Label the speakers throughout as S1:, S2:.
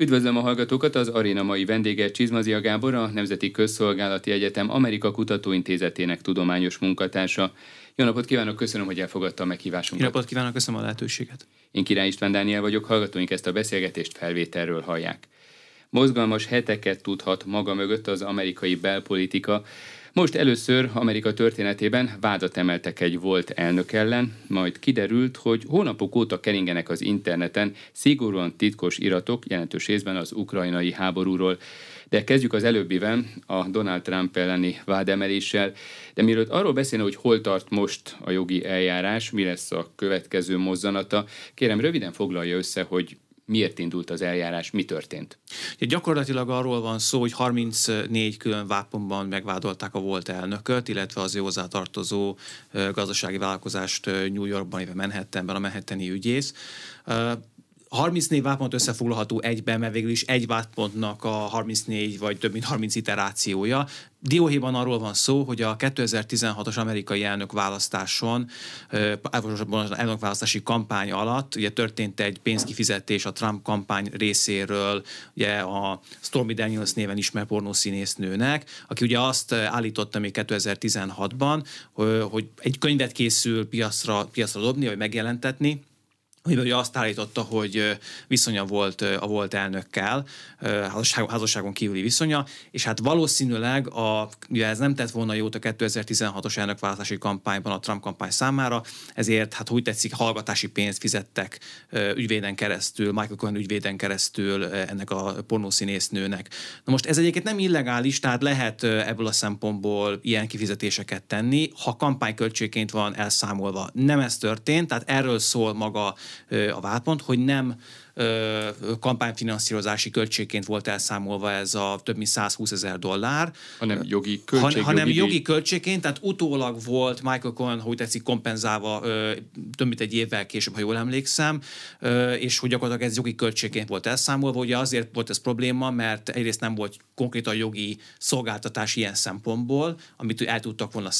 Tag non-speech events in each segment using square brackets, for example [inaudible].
S1: Üdvözlöm a hallgatókat, az aréna mai vendége Csizmazia Gábor, a Nemzeti Közszolgálati Egyetem Amerika Kutatóintézetének tudományos munkatársa. Jó napot kívánok, köszönöm, hogy elfogadta a meghívásunkat.
S2: Jó napot kívánok, köszönöm a lehetőséget.
S1: Én Király István Dániel vagyok, hallgatóink ezt a beszélgetést felvételről hallják. Mozgalmas heteket tudhat maga mögött az amerikai belpolitika, most először Amerika történetében vádat emeltek egy volt elnök ellen, majd kiderült, hogy hónapok óta keringenek az interneten szigorúan titkos iratok, jelentős részben az ukrajnai háborúról. De kezdjük az előbbivel, a Donald Trump elleni vádemeléssel. De mielőtt arról beszélne, hogy hol tart most a jogi eljárás, mi lesz a következő mozzanata, kérem röviden foglalja össze, hogy miért indult az eljárás, mi történt?
S2: Ja, gyakorlatilag arról van szó, hogy 34 külön váponban megvádolták a volt elnököt, illetve az ő hozzátartozó gazdasági vállalkozást New Yorkban, illetve Manhattanben, a Manhattani ügyész. 34 vádpont összefoglalható egyben, mert végül is egy vádpontnak a 34 vagy több mint 30 iterációja. Dióhéjban arról van szó, hogy a 2016-os amerikai elnök választáson, az elnökválasztási kampány alatt ugye történt egy pénzkifizetés a Trump kampány részéről, ugye a Stormy Daniels néven ismert pornószínésznőnek, aki ugye azt állította még 2016-ban, hogy egy könyvet készül piacra, piacra dobni, vagy megjelentetni, amiben ugye azt állította, hogy viszonya volt a volt elnökkel, házasságon kívüli viszonya, és hát valószínűleg, a, ugye ez nem tett volna jót a 2016-os elnökválasztási kampányban a Trump kampány számára, ezért hát úgy tetszik, hallgatási pénzt fizettek ügyvéden keresztül, Michael Cohen ügyvéden keresztül ennek a pornószínésznőnek. Na most ez egyébként nem illegális, tehát lehet ebből a szempontból ilyen kifizetéseket tenni, ha kampányköltségként van elszámolva. Nem ez történt, tehát erről szól maga a vádpont, hogy nem kampányfinanszírozási költségként volt elszámolva ez a több mint 120 ezer dollár.
S1: Hanem jogi költség.
S2: Han, hanem jogi, jogi költségként, tehát utólag volt Michael Cohen, hogy tetszik, kompenzálva több mint egy évvel később, ha jól emlékszem, és hogy gyakorlatilag ez jogi költségként volt elszámolva. Ugye azért volt ez probléma, mert egyrészt nem volt konkrétan jogi szolgáltatás ilyen szempontból, amit el tudtak volna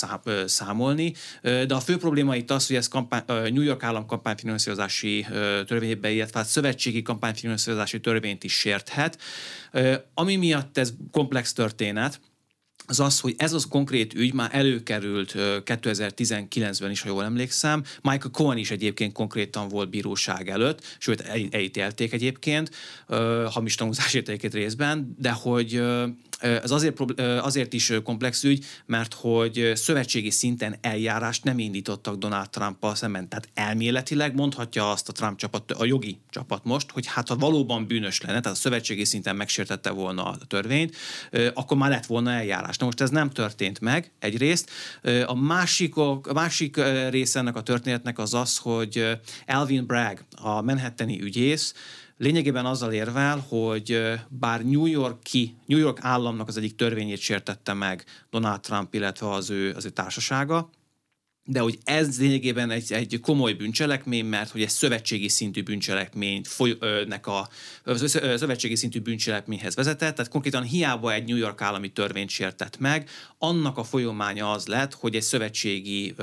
S2: számolni, de a fő probléma itt az, hogy ez kampány, New York állam kampányfinanszírozási törvényében, illetve hát szövetségi kampányfinanszírozási törvényt is sérthet. Ami miatt ez komplex történet, az az, hogy ez az konkrét ügy már előkerült 2019-ben is, ha jól emlékszem. Michael Cohen is egyébként konkrétan volt bíróság előtt, sőt elítélték egyébként, hamis tanúzásért egyébként részben, de hogy ez azért, azért is komplex ügy, mert hogy szövetségi szinten eljárást nem indítottak Donald trump szemben. Tehát elméletileg mondhatja azt a Trump csapat, a jogi csapat most, hogy hát ha valóban bűnös lenne, tehát a szövetségi szinten megsértette volna a törvényt, akkor már lett volna eljárás. Na most ez nem történt meg egyrészt. A másik, a másik része ennek a történetnek az az, hogy Alvin Bragg, a Manhattani ügyész, lényegében azzal érvel, hogy bár New Yorki, New York államnak az egyik törvényét sértette meg Donald Trump, illetve az ő, az ő társasága, de hogy ez lényegében egy, egy komoly bűncselekmény, mert hogy egy szövetségi szintű bűncselekmény folynek a szövetségi szintű bűncselekményhez vezetett, tehát konkrétan hiába egy New York állami törvényt sértett meg, annak a folyamánya az lett, hogy egy szövetségi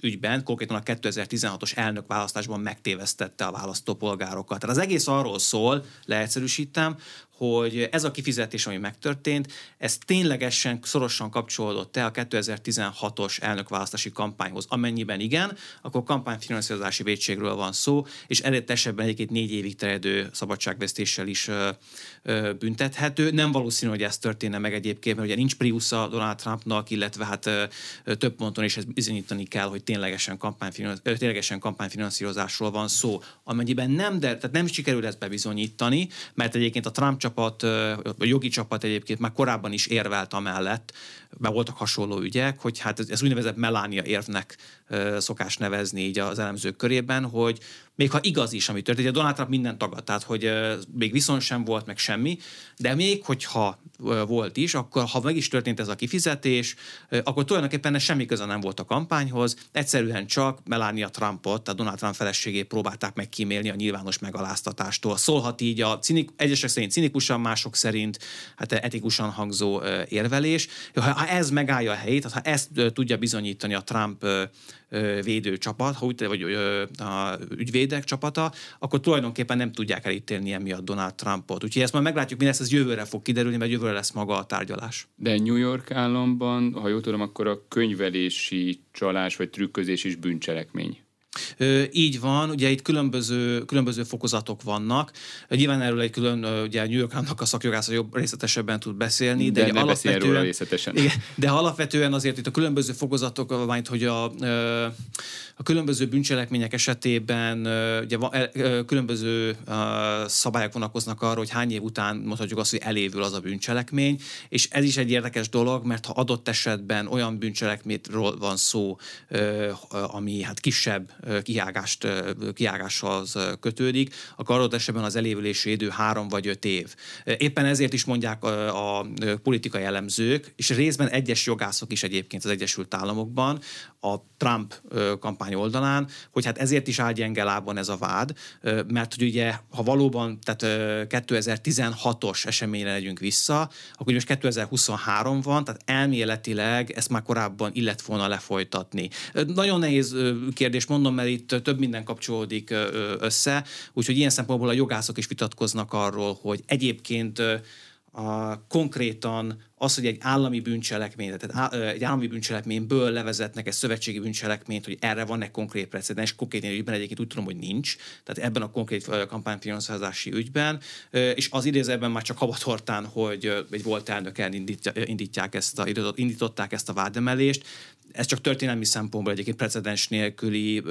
S2: ügyben, konkrétan a 2016-os elnök választásban megtévesztette a választópolgárokat. Tehát az egész arról szól, leegyszerűsítem, hogy ez a kifizetés, ami megtörtént, ez ténylegesen szorosan kapcsolódott el a 2016-os elnökválasztási kampányhoz. Amennyiben igen, akkor kampányfinanszírozási védségről van szó, és esetben egyébként négy évig terjedő szabadságvesztéssel is ö, ö, büntethető. Nem valószínű, hogy ez történne meg egyébként, mert ugye nincs Priusza Donald Trumpnak, illetve hát ö, több ponton is ezt bizonyítani kell, hogy ténylegesen, kampányfinansz, ténylegesen kampányfinanszírozásról van szó. Amennyiben nem, de tehát nem sikerül ezt bebizonyítani, mert egyébként a Trump csapat, a jogi csapat egyébként már korábban is érvelt amellett, mert voltak hasonló ügyek, hogy hát ez, ez úgynevezett Melania érvnek szokás nevezni így az elemzők körében, hogy még ha igaz is, ami történt, ugye Donald Trump minden tagad, tehát hogy még viszont sem volt, meg semmi, de még hogyha volt is, akkor ha meg is történt ez a kifizetés, akkor tulajdonképpen ez semmi köze nem volt a kampányhoz, egyszerűen csak Melania Trumpot, tehát Donald Trump feleségét próbálták meg kímélni a nyilvános megaláztatástól. Szólhat így a cinik, egyesek szerint cinikus szimpatikusan, mások szerint hát etikusan hangzó érvelés. Ha ez megállja a helyét, ha ezt tudja bizonyítani a Trump védőcsapat, ha úgy, vagy a ügyvédek csapata, akkor tulajdonképpen nem tudják elítélni emiatt Donald Trumpot. Úgyhogy ezt majd meglátjuk, mi lesz, ez jövőre fog kiderülni, mert jövőre lesz maga a tárgyalás.
S1: De New York államban, ha jól tudom, akkor a könyvelési csalás vagy trükközés is bűncselekmény.
S2: Így van, ugye itt különböző, különböző fokozatok vannak. Nyilván erről egy külön, ugye New York a szakjogásza jobb részletesebben tud beszélni.
S1: De, de ne alapvetően, róla részletesen. Igen,
S2: de alapvetően azért itt a különböző fokozatok, majd hogy a, a különböző bűncselekmények esetében ugye különböző szabályok vonatkoznak arra, hogy hány év után mondhatjuk azt, hogy elévül az a bűncselekmény, és ez is egy érdekes dolog, mert ha adott esetben olyan bűncselekményről van szó, ami hát kisebb kiágást, kiágáshoz kötődik, akkor adott esetben az elévülési idő három vagy öt év. Éppen ezért is mondják a, a politikai elemzők, és részben egyes jogászok is egyébként az Egyesült Államokban, a Trump kampány oldalán, hogy hát ezért is áll gyenge lábon ez a vád, mert hogy ugye, ha valóban tehát 2016-os eseményre legyünk vissza, akkor most 2023 van, tehát elméletileg ezt már korábban illet volna lefolytatni. Nagyon nehéz kérdés, mondom, mert itt több minden kapcsolódik össze, úgyhogy ilyen szempontból a jogászok is vitatkoznak arról, hogy egyébként a, konkrétan az, hogy egy állami bűncselekmény, tehát egy állami bűncselekményből levezetnek egy szövetségi bűncselekményt, hogy erre van-e konkrét precedens, konkrét ügyben egyébként úgy tudom, hogy nincs, tehát ebben a konkrét kampányfinanszírozási ügyben, és az idézőben már csak havatortán, hogy egy volt elnök elindítják ezt a, indították ezt a vádemelést, ez csak történelmi szempontból egyébként precedens nélküli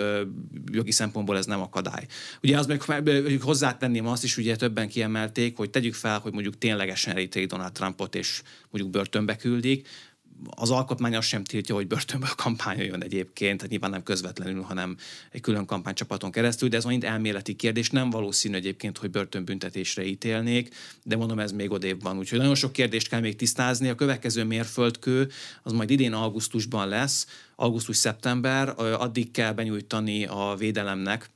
S2: jogi szempontból ez nem akadály. Ugye az meg, meg hozzátenném azt is, ugye többen kiemelték, hogy tegyük fel, hogy mondjuk ténylegesen elítélik Donald Trumpot, és mondjuk börtönbe küldik, az alkotmány azt sem tiltja, hogy börtönből kampányoljon egyébként, tehát nyilván nem közvetlenül, hanem egy külön kampánycsapaton keresztül, de ez mind elméleti kérdés. Nem valószínű egyébként, hogy börtönbüntetésre ítélnék, de mondom, ez még odébb van. Úgyhogy nagyon sok kérdést kell még tisztázni. A következő mérföldkő az majd idén augusztusban lesz, augusztus-szeptember, addig kell benyújtani a védelemnek,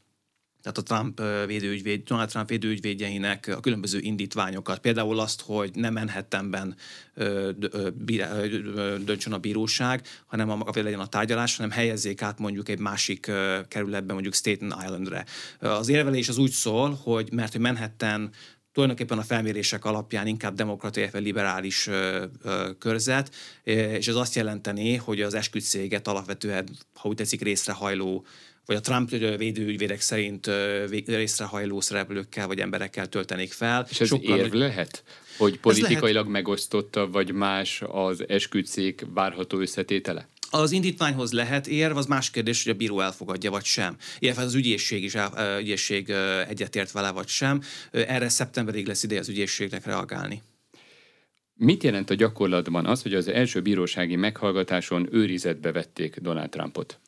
S2: tehát a Trump védőügyvéd, Donald Trump védőügyvédjeinek a különböző indítványokat. Például azt, hogy nem Manhattanben döntsön a bíróság, hanem a, legyen a tárgyalás, hanem helyezzék át mondjuk egy másik kerületben, mondjuk Staten Islandre. Az érvelés az úgy szól, hogy mert hogy Manhattan tulajdonképpen a felmérések alapján inkább demokratiai vagy liberális ö, ö, körzet, és ez azt jelenteni, hogy az esküdtséget alapvetően, ha úgy tetszik, részrehajló vagy a Trump védőügyvédek szerint részrehajló szereplőkkel vagy emberekkel töltenék fel.
S1: És ez Sokkal érv lehet? Hogy politikailag lehet... megosztotta, vagy más az esküdszék várható összetétele?
S2: Az indítványhoz lehet érv, az más kérdés, hogy a bíró elfogadja, vagy sem. Illetve az ügyészség is el, ügyészség egyetért vele, vagy sem. Erre szeptemberig lesz ideje az ügyészségnek reagálni.
S1: Mit jelent a gyakorlatban az, hogy az első bírósági meghallgatáson őrizetbe vették Donald Trumpot?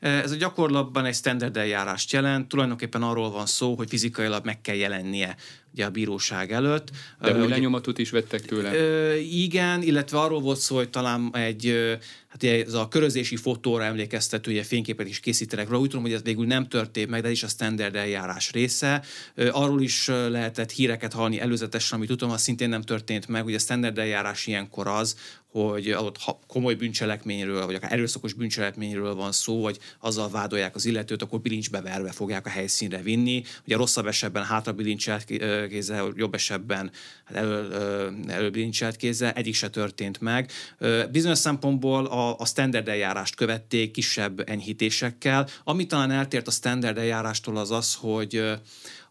S2: Ez a gyakorlatban egy standard eljárást jelent, tulajdonképpen arról van szó, hogy fizikailag meg kell jelennie ugye a bíróság előtt.
S1: De új lenyomatot is vettek tőle?
S2: Igen, illetve arról volt szó, hogy talán egy, hát ez a körözési fotóra emlékeztető ugye fényképet is készítenek róla. Úgy tudom, hogy ez végül nem történt meg, de is a standard eljárás része. Arról is lehetett híreket hallani előzetesen, amit tudom, az szintén nem történt meg. Ugye a standard eljárás ilyenkor az, hogy adott komoly bűncselekményről, vagy akár erőszakos bűncselekményről van szó, vagy azzal vádolják az illetőt, akkor bilincsbe verve fogják a helyszínre vinni. Ugye rosszabb esetben hátra bilincselt kézzel, jobb esetben hát elő, elő bilincselt kézzel, egyik se történt meg. Bizonyos szempontból a, a standard eljárást követték kisebb enyhítésekkel. Ami talán eltért a standard eljárástól az az, hogy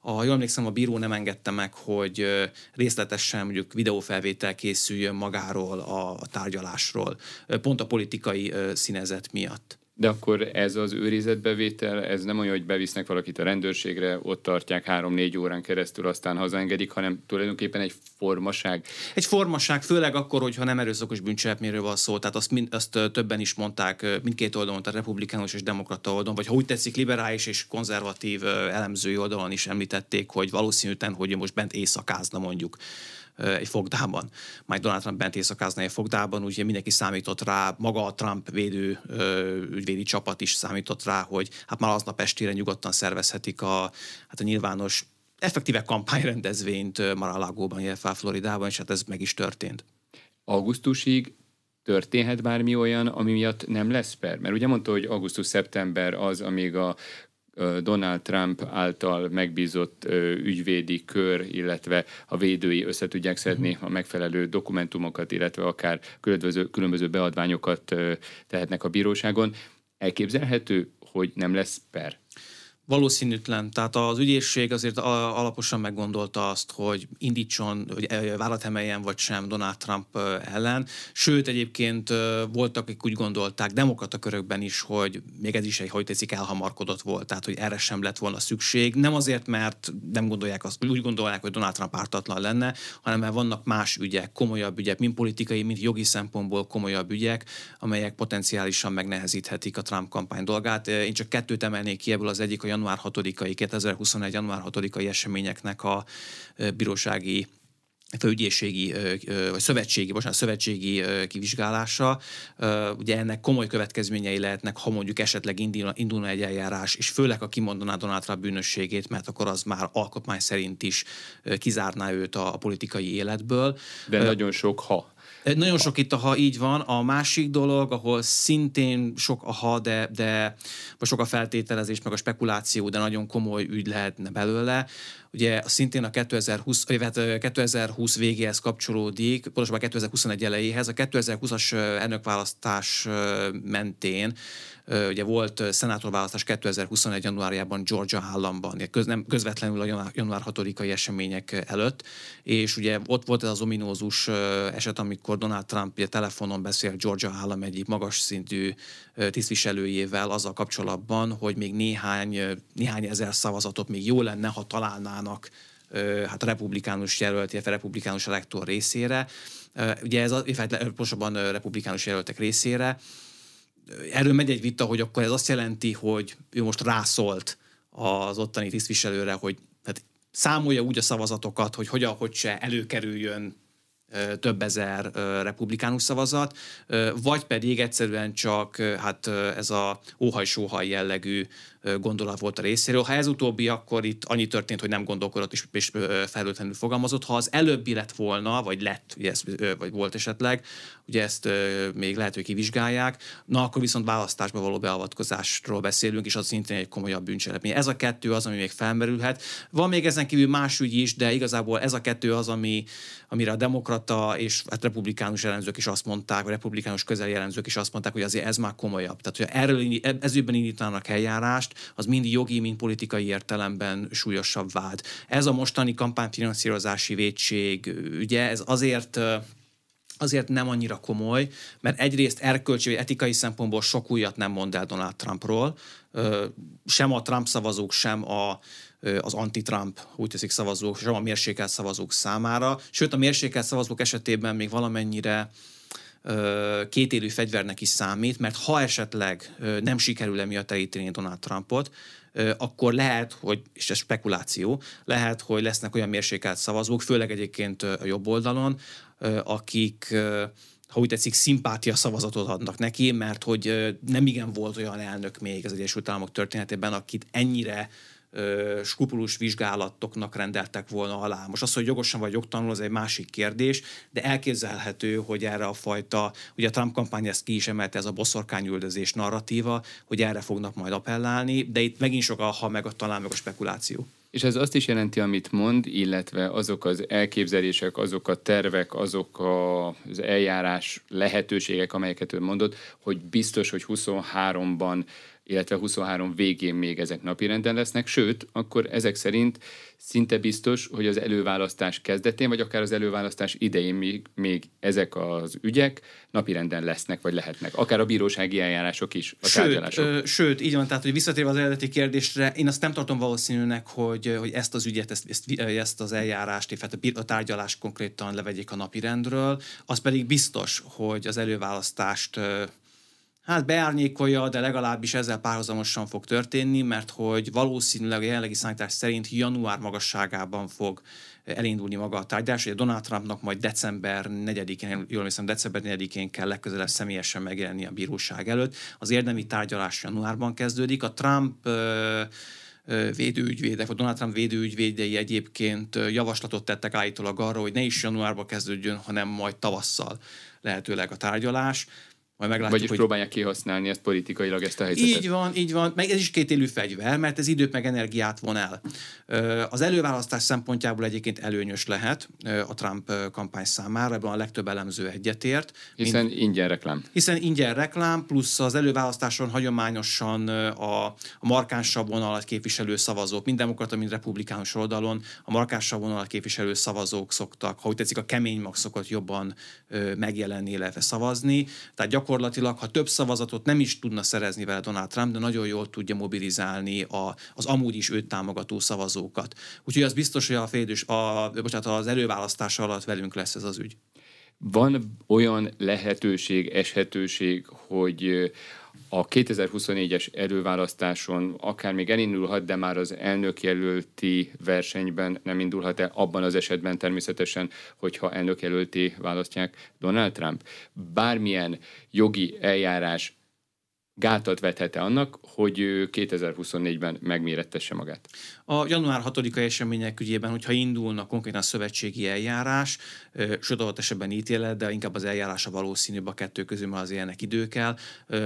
S2: a, jól emlékszem, a bíró nem engedte meg, hogy részletesen mondjuk videófelvétel készüljön magáról a, a tárgyalásról, pont a politikai színezet miatt.
S1: De akkor ez az őrizetbevétel, ez nem olyan, hogy bevisznek valakit a rendőrségre, ott tartják három-négy órán keresztül, aztán hazaengedik, hanem tulajdonképpen egy formaság.
S2: Egy formaság, főleg akkor, hogyha nem erőszakos bűncselekményről van szó. Tehát azt, mind, azt többen is mondták mindkét oldalon, tehát republikánus és demokrata oldalon, vagy ha úgy tetszik, liberális és konzervatív elemzői oldalon is említették, hogy valószínűtlen, hogy most bent éjszakázna mondjuk egy fogdában. Majd Donald Trump bent éjszakázna egy fogdában, úgyhogy mindenki számított rá, maga a Trump védő ügyvédi csapat is számított rá, hogy hát már aznap estére nyugodtan szervezhetik a, hát a nyilvános effektíve kampányrendezvényt Mar-a-Lagóban, illetve Floridában, és hát ez meg is történt.
S1: Augusztusig történhet bármi olyan, ami miatt nem lesz per? Mert ugye mondta, hogy augusztus-szeptember az, amíg a Donald Trump által megbízott ügyvédi kör, illetve a védői össze tudják szedni a megfelelő dokumentumokat, illetve akár különböző, különböző beadványokat tehetnek a bíróságon. Elképzelhető, hogy nem lesz per?
S2: Valószínűtlen. Tehát az ügyészség azért alaposan meggondolta azt, hogy indítson, hogy vállalat emeljen vagy sem Donald Trump ellen. Sőt, egyébként voltak, akik úgy gondolták, demokrata körökben is, hogy még ez is egy, hogy tetszik, elhamarkodott volt, tehát hogy erre sem lett volna szükség. Nem azért, mert nem gondolják azt, úgy gondolják, hogy Donald Trump ártatlan lenne, hanem mert vannak más ügyek, komolyabb ügyek, mind politikai, mind jogi szempontból komolyabb ügyek, amelyek potenciálisan megnehezíthetik a Trump kampány dolgát. Én csak kettőt emelnék ki ebből az egyik, a január 6-ai, 2021. január 6-ai eseményeknek a bírósági főügyészségi, vagy szövetségi, bocsánat, szövetségi kivizsgálása. Ugye ennek komoly következményei lehetnek, ha mondjuk esetleg indulna egy eljárás, és főleg, a kimondaná Donald Trump bűnösségét, mert akkor az már alkotmány szerint is kizárná őt a politikai életből.
S1: De nagyon sok ha.
S2: Nagyon sok itt a ha így van. A másik dolog, ahol szintén sok a ha, de, de vagy sok a feltételezés, meg a spekuláció, de nagyon komoly ügy lehetne belőle. Ugye szintén a 2020, 2020 végéhez kapcsolódik, pontosabban 2021 elejéhez. A 2020-as elnökválasztás mentén Ugye volt szenátorválasztás 2021. januárjában Georgia államban, köz, nem közvetlenül a január 6-ai események előtt, és ugye ott volt ez az ominózus eset, amikor Donald Trump ugye telefonon beszél Georgia állam egyik magas szintű tisztviselőjével azzal kapcsolatban, hogy még néhány, néhány ezer szavazatot még jó lenne, ha találnának hát republikánus jelölt, illetve republikánus elektor részére. Ugye ez a, pontosabban republikánus jelöltek részére, erről megy egy vita, hogy akkor ez azt jelenti, hogy ő most rászólt az ottani tisztviselőre, hogy hát számolja úgy a szavazatokat, hogy hogyan, hogy se előkerüljön több ezer republikánus szavazat, vagy pedig egyszerűen csak hát ez a óhaj-sóhaj jellegű gondolat volt a részéről. Ha ez utóbbi, akkor itt annyi történt, hogy nem gondolkodott és, és felültenül fogalmazott. Ha az előbbi lett volna, vagy lett, ugye ez, vagy volt esetleg, ugye ezt még lehet, hogy kivizsgálják, na akkor viszont választásba való beavatkozásról beszélünk, és az szintén egy komolyabb bűncselekmény. Ez a kettő az, ami még felmerülhet. Van még ezen kívül más ügy is, de igazából ez a kettő az, ami, amire a demokrata és hát republikánus jelenzők is azt mondták, vagy republikánus közel jelenzők is azt mondták, hogy azért ez már komolyabb. Tehát, hogy erről ez ügyben indítanak eljárást, az mind jogi, mind politikai értelemben súlyosabb vád. Ez a mostani kampányfinanszírozási védség ugye, ez azért azért nem annyira komoly, mert egyrészt erkölcsi vagy etikai szempontból sok újat nem mond el Donald Trumpról, sem a Trump szavazók, sem a, az anti-Trump, úgy teszik szavazók, sem a mérsékelt szavazók számára. Sőt, a mérsékelt szavazók esetében még valamennyire kétélű fegyvernek is számít, mert ha esetleg nem sikerül emiatt elítélni Donald Trumpot, akkor lehet, hogy, és ez spekuláció, lehet, hogy lesznek olyan mérsékelt szavazók, főleg egyébként a jobb oldalon, akik ha úgy tetszik, szimpátia szavazatot adnak neki, mert hogy nem igen volt olyan elnök még az Egyesült Államok történetében, akit ennyire skrupulus vizsgálatoknak rendeltek volna alá. Most az, hogy jogosan vagy jogtalanul, az egy másik kérdés, de elképzelhető, hogy erre a fajta, ugye a Trump kampány ezt ki is emelte, ez a boszorkányüldözés narratíva, hogy erre fognak majd appellálni, de itt megint sok a ha meg a talán meg a spekuláció.
S1: És ez azt is jelenti, amit mond, illetve azok az elképzelések, azok a tervek, azok az eljárás lehetőségek, amelyeket ő mondott, hogy biztos, hogy 23-ban illetve 23 végén még ezek napirenden lesznek, sőt, akkor ezek szerint szinte biztos, hogy az előválasztás kezdetén, vagy akár az előválasztás idején még, még ezek az ügyek napirenden lesznek, vagy lehetnek. Akár a bírósági eljárások is, a
S2: sőt, tárgyalások. Ö, sőt, így van, tehát hogy visszatérve az eredeti kérdésre, én azt nem tartom valószínűnek, hogy, hogy ezt az ügyet, ezt, ezt, ezt az eljárást, illetve a tárgyalást konkrétan levegyék a napirendről. Az pedig biztos, hogy az előválasztást hát beárnyékolja, de legalábbis ezzel párhuzamosan fog történni, mert hogy valószínűleg a jelenlegi számítás szerint január magasságában fog elindulni maga a tárgyalás. Ugye Donald Trumpnak majd december 4-én, jól hiszem, december 4-én kell legközelebb személyesen megjelenni a bíróság előtt. Az érdemi tárgyalás januárban kezdődik. A Trump védőügyvédek, vagy Donald Trump védőügyvédei egyébként javaslatot tettek állítólag arra, hogy ne is januárba kezdődjön, hanem majd tavasszal lehetőleg a tárgyalás.
S1: Majd meglátjuk, Vagyis hogy... próbálják kihasználni ezt politikailag, ezt a helyzetet.
S2: Így van, így van. Meg ez is kétélű fegyver, mert ez időt meg energiát von el. Az előválasztás szempontjából egyébként előnyös lehet a Trump kampány számára, ebben a legtöbb elemző egyetért.
S1: Hiszen mint... ingyen reklám.
S2: Hiszen ingyen reklám, plusz az előválasztáson hagyományosan a, a markánsabb vonalat képviselő szavazók, mind demokrata, mind republikánus oldalon, a markánsabb vonalat képviselő szavazók szoktak, ha úgy tetszik, a kemény mag szokott jobban megjelenni, illetve szavazni. Tehát gyakorlatilag, ha több szavazatot nem is tudna szerezni vele Donald Trump, de nagyon jól tudja mobilizálni a, az amúgy is őt támogató szavazókat. Úgyhogy az biztos, hogy a félidős, a, bocsánat, az előválasztás alatt velünk lesz ez az ügy.
S1: Van olyan lehetőség, eshetőség, hogy a 2024-es előválasztáson akár még elindulhat, de már az elnökjelölti versenyben nem indulhat el, abban az esetben természetesen, hogyha elnökjelölti választják Donald Trump. Bármilyen jogi eljárás gátat vethet-e annak, hogy 2024-ben megmérettesse magát?
S2: A január 6-a események ügyében, hogyha indulna konkrétan szövetségi eljárás, sőt adott esetben ítélet, de inkább az eljárás a valószínűbb a kettő közül, mert az ilyenek idő kell,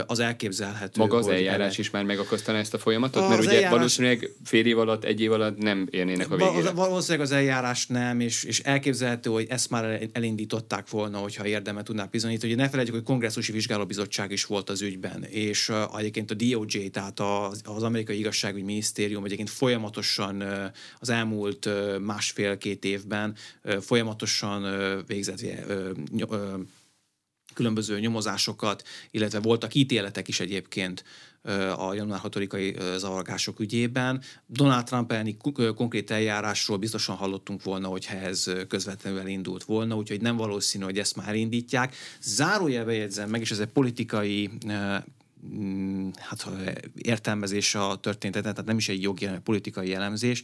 S2: az elképzelhető.
S1: Maga az eljárás ele... is már megakasztaná ezt a folyamatot? A, mert ugye eljárás... valószínűleg fél év alatt, egy év alatt nem érnének a végére.
S2: Valószínűleg az eljárás nem, és, és elképzelhető, hogy ezt már elindították volna, hogyha érdeme tudnák bizonyítani. Ugye ne felejtjük, hogy kongresszusi vizsgálóbizottság is volt az ügyben, és egyébként a DOJ, tehát az, amerikai igazságügyi minisztérium egyébként folyamatosan az elmúlt másfél-két évben folyamatosan végzett különböző nyomozásokat, illetve voltak ítéletek is egyébként a január 6-ai zavargások ügyében. Donald Trump elleni konkrét eljárásról biztosan hallottunk volna, hogyha ez közvetlenül elindult volna, úgyhogy nem valószínű, hogy ezt már indítják. Zárójelbe jegyzem meg, és ez egy politikai hát, értelmezés a történetet, tehát nem is egy jogi, hanem politikai elemzés,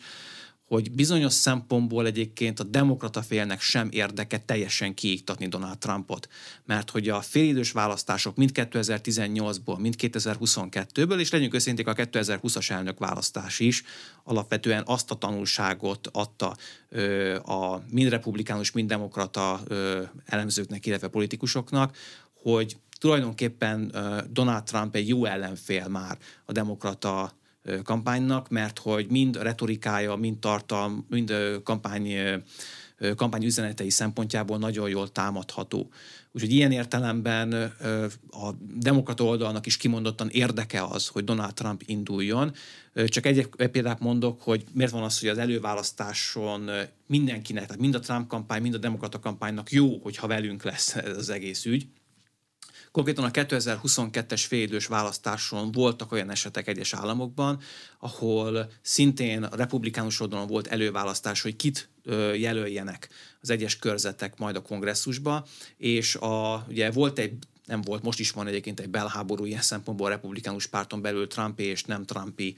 S2: hogy bizonyos szempontból egyébként a demokrata félnek sem érdeke teljesen kiiktatni Donald Trumpot. Mert hogy a félidős választások mind 2018-ból, mind 2022-ből, és legyünk őszinték a 2020-as elnök választás is, alapvetően azt a tanulságot adta ö, a mind republikánus, mind demokrata ö, elemzőknek, illetve politikusoknak, hogy tulajdonképpen Donald Trump egy jó ellenfél már a demokrata kampánynak, mert hogy mind a retorikája, mind tartalm, mind kampány, kampány üzenetei szempontjából nagyon jól támadható. Úgyhogy ilyen értelemben a demokrata oldalnak is kimondottan érdeke az, hogy Donald Trump induljon. Csak egy példát mondok, hogy miért van az, hogy az előválasztáson mindenkinek, tehát mind a Trump kampány, mind a demokrata kampánynak jó, hogyha velünk lesz ez az egész ügy Konkrétan a 2022-es félidős választáson voltak olyan esetek egyes államokban, ahol szintén a republikánus oldalon volt előválasztás, hogy kit jelöljenek az egyes körzetek majd a kongresszusba, és a, ugye volt egy nem volt, most is van egyébként egy belháború ilyen szempontból a republikánus párton belül Trumpi és nem Trumpi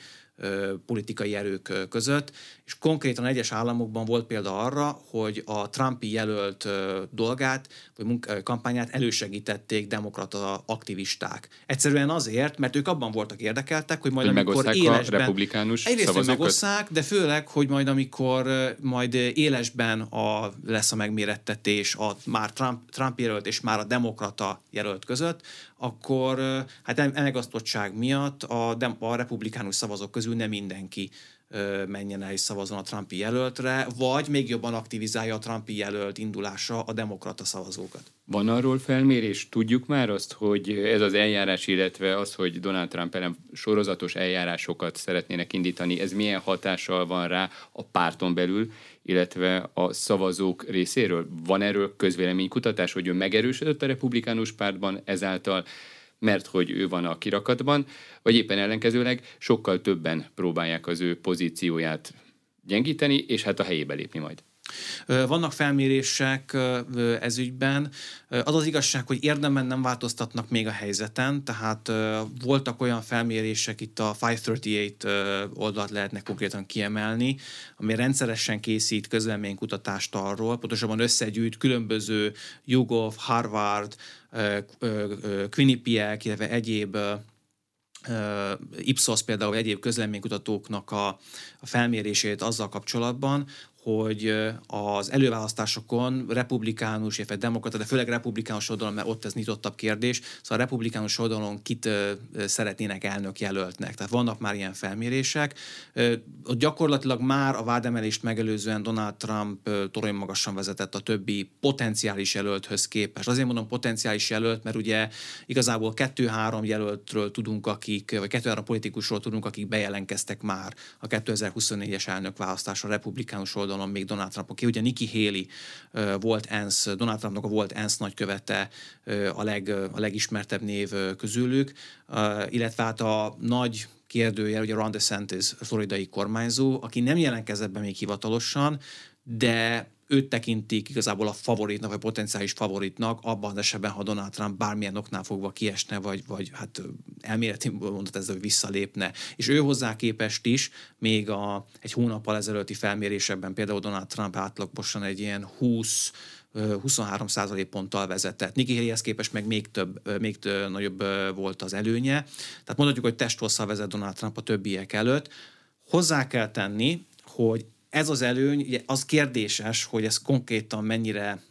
S2: politikai erők között, és konkrétan egyes államokban volt példa arra, hogy a Trumpi jelölt dolgát, vagy munk- kampányát elősegítették demokrata aktivisták. Egyszerűen azért, mert ők abban voltak érdekeltek, hogy majd
S1: hogy
S2: amikor
S1: élesben... a republikánus
S2: Egyrészt, hogy megosszák, de főleg, hogy majd amikor majd élesben a, lesz a megmérettetés a már Trump, Trump jelölt és már a demokrata jelölt között, akkor hát elmegasztottság miatt a, a republikánus szavazók közül nem mindenki menjen el és szavazon a Trumpi jelöltre, vagy még jobban aktivizálja a Trumpi jelölt indulása a demokrata szavazókat.
S1: Van arról felmérés, tudjuk már azt, hogy ez az eljárás, illetve az, hogy Donald Trump ellen sorozatos eljárásokat szeretnének indítani, ez milyen hatással van rá a párton belül, illetve a szavazók részéről? Van erről közvéleménykutatás, hogy ő megerősödött a republikánus pártban, ezáltal mert hogy ő van a kirakatban, vagy éppen ellenkezőleg sokkal többen próbálják az ő pozícióját gyengíteni, és hát a helyébe lépni majd.
S2: Vannak felmérések ez ügyben. Az az igazság, hogy érdemben nem változtatnak még a helyzeten, tehát voltak olyan felmérések, itt a 538 oldalt lehetne konkrétan kiemelni, ami rendszeresen készít közleménykutatást arról, pontosabban összegyűjt különböző YouGov, Harvard, Quinnipiac, illetve egyéb Ipsos például egyéb közleménykutatóknak a, a felmérését azzal kapcsolatban, hogy az előválasztásokon republikánus, illetve demokrata, de főleg republikánus oldalon, mert ott ez nyitottabb kérdés, szóval a republikánus oldalon kit szeretnének elnök jelöltnek. Tehát vannak már ilyen felmérések. Ott gyakorlatilag már a vádemelést megelőzően Donald Trump torony magasan vezetett a többi potenciális jelölthöz képest. Azért mondom potenciális jelölt, mert ugye igazából kettő-három jelöltről tudunk, akik, vagy kettő-három politikusról tudunk, akik bejelentkeztek már a 2024-es elnökválasztásra republikánus oldalon oldalon még Donald Trump, aki ugye Nikki Haley volt ENSZ, Donald Trumpnak a volt ENSZ nagykövete a, leg, a legismertebb név közülük, illetve hát a nagy kérdője, ugye Ron DeSantis, floridai kormányzó, aki nem jelentkezett be még hivatalosan, de őt tekintik igazából a favoritnak, vagy potenciális favoritnak, abban az esetben, ha Donald Trump bármilyen oknál fogva kiesne, vagy, vagy hát elméleti mondat ez, hogy visszalépne. És ő hozzá képest is, még a, egy hónappal ezelőtti felmérésekben például Donald Trump átlagosan egy ilyen 20 23 ponttal vezetett. Nikki Haleyhez képest meg még több, még több, nagyobb volt az előnye. Tehát mondhatjuk, hogy testhosszal vezet Donald Trump a többiek előtt. Hozzá kell tenni, hogy ez az előny, ugye az kérdéses, hogy ez konkrétan mennyire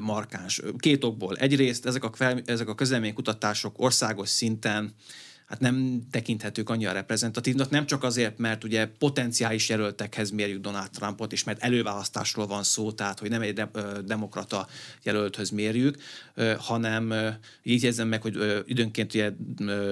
S2: markáns. Két okból. Egyrészt ezek a, ezek a kutatások országos szinten hát nem tekinthetők annyira reprezentatívnak, nem csak azért, mert ugye potenciális jelöltekhez mérjük Donald Trumpot, és mert előválasztásról van szó, tehát hogy nem egy de- demokrata jelölthöz mérjük, hanem így érzem meg, hogy időnként ugye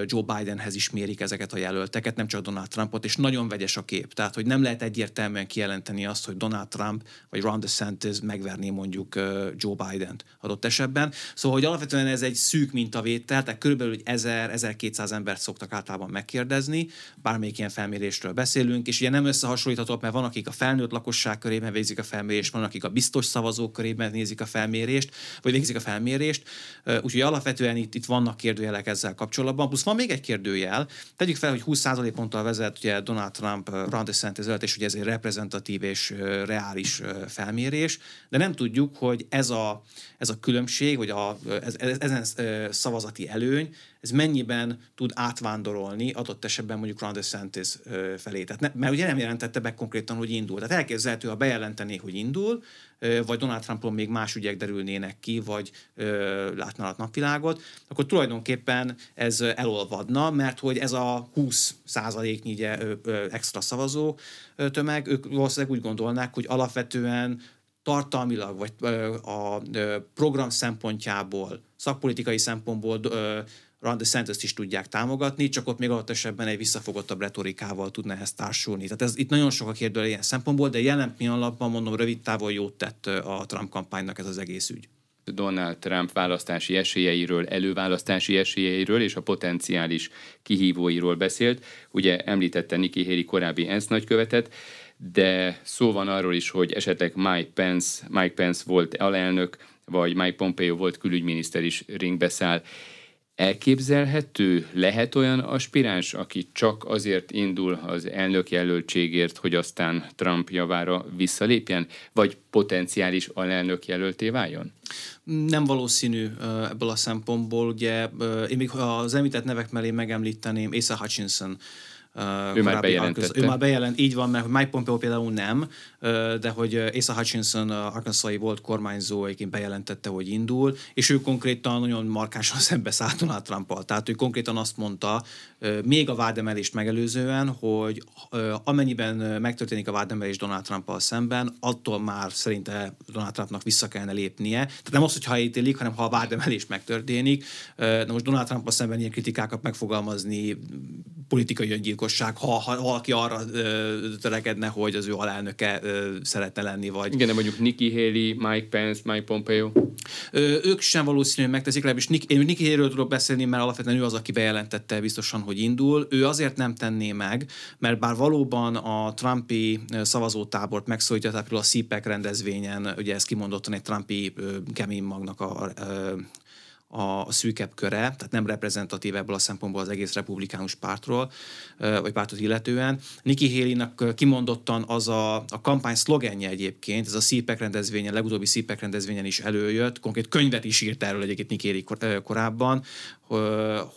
S2: Joe Bidenhez is mérik ezeket a jelölteket, nem csak Donald Trumpot, és nagyon vegyes a kép. Tehát, hogy nem lehet egyértelműen kijelenteni azt, hogy Donald Trump vagy Ron DeSantis megverni mondjuk Joe Biden-t adott esetben. Szóval, hogy alapvetően ez egy szűk mintavétel, tehát körülbelül 1000-1200 embert szoktak általában megkérdezni, bármelyik ilyen felmérésről beszélünk, és ugye nem összehasonlíthatók, mert van, akik a felnőtt lakosság körében végzik a felmérést, van, akik a biztos szavazók körében nézik a felmérést, vagy végzik a felmérést, úgyhogy alapvetően itt, itt vannak kérdőjelek ezzel kapcsolatban. Plusz van még egy kérdőjel, tegyük fel, hogy 20% ponttal vezet ugye Donald Trump Ron és ugye ez egy reprezentatív és reális felmérés, de nem tudjuk, hogy ez a, ez a különbség, vagy a, ez, ezen szavazati előny, ez mennyiben tud átvándorolni adott esetben mondjuk Ron DeSantis felé. Tehát ne, mert ugye nem jelentette be konkrétan, hogy indul. Tehát elképzelhető, ha bejelenteni, hogy indul, vagy Donald Trumpon még más ügyek derülnének ki, vagy látna a napvilágot, akkor tulajdonképpen ez elolvadna, mert hogy ez a 20 százaléknyi extra szavazó tömeg, ők valószínűleg úgy gondolnák, hogy alapvetően tartalmilag, vagy a program szempontjából, szakpolitikai szempontból Ron DeSantis is tudják támogatni, csak ott még adott esetben egy visszafogottabb retorikával tudna ehhez társulni. Tehát ez, itt nagyon sok a kérdő ilyen szempontból, de jelen pillanatban mondom, rövid távol jót tett a Trump kampánynak ez az egész ügy.
S1: Donald Trump választási esélyeiről, előválasztási esélyeiről és a potenciális kihívóiról beszélt. Ugye említette Nikki Haley korábbi ENSZ nagykövetet, de szó van arról is, hogy esetleg Mike Pence, Mike Pence volt alelnök, vagy Mike Pompeo volt külügyminiszter is ringbe száll. Elképzelhető, lehet olyan aspiráns, aki csak azért indul az elnök jelöltségért, hogy aztán Trump javára visszalépjen, vagy potenciális alelnök jelölté váljon?
S2: Nem valószínű ebből a szempontból. Ugye én még az említett nevek mellé megemlíteném Asa Hutchinson,
S1: ő már bejelentette.
S2: Ő már bejelent, így van, mert Mike Pompeo például nem, de hogy Asa Hutchinson, arkansas volt kormányzó, egyébként bejelentette, hogy indul, és ő konkrétan nagyon markásan [laughs] szembe szállt Donald trump Tehát ő konkrétan azt mondta, még a vádemelést megelőzően, hogy amennyiben megtörténik a vádemelés Donald trump szemben, attól már szerinte Donald Trumpnak vissza kellene lépnie. Tehát nem az, hogy ha ítélik, hanem ha a vádemelés megtörténik. Na most Donald trump szemben ilyen kritikákat megfogalmazni politikai öngyilkosság, ha, ha valaki arra törekedne, hogy az ő alelnöke szeretne lenni. Vagy...
S1: Igen, de mondjuk Nikki Haley, Mike Pence, Mike Pompeo.
S2: Ö, ők sem valószínűleg megteszik, legalábbis Nick, én Nikki Haleyről tudok beszélni, mert alapvetően ő az, aki bejelentette biztosan, hogy indul. Ő azért nem tenné meg, mert bár valóban a Trumpi szavazótábort megszólítja, például a CPEC rendezvényen, ugye ez kimondottan egy Trumpi kemény magnak a, a szűkebb köre, tehát nem reprezentatív ebből a szempontból az egész republikánus pártról, vagy pártot illetően. Nikki Haley-nak kimondottan az a, a kampány szlogenje egyébként, ez a CPEC rendezvényen, legutóbbi CPEC rendezvényen is előjött, konkrét könyvet is írt erről egyébként Nikki Haley korábban,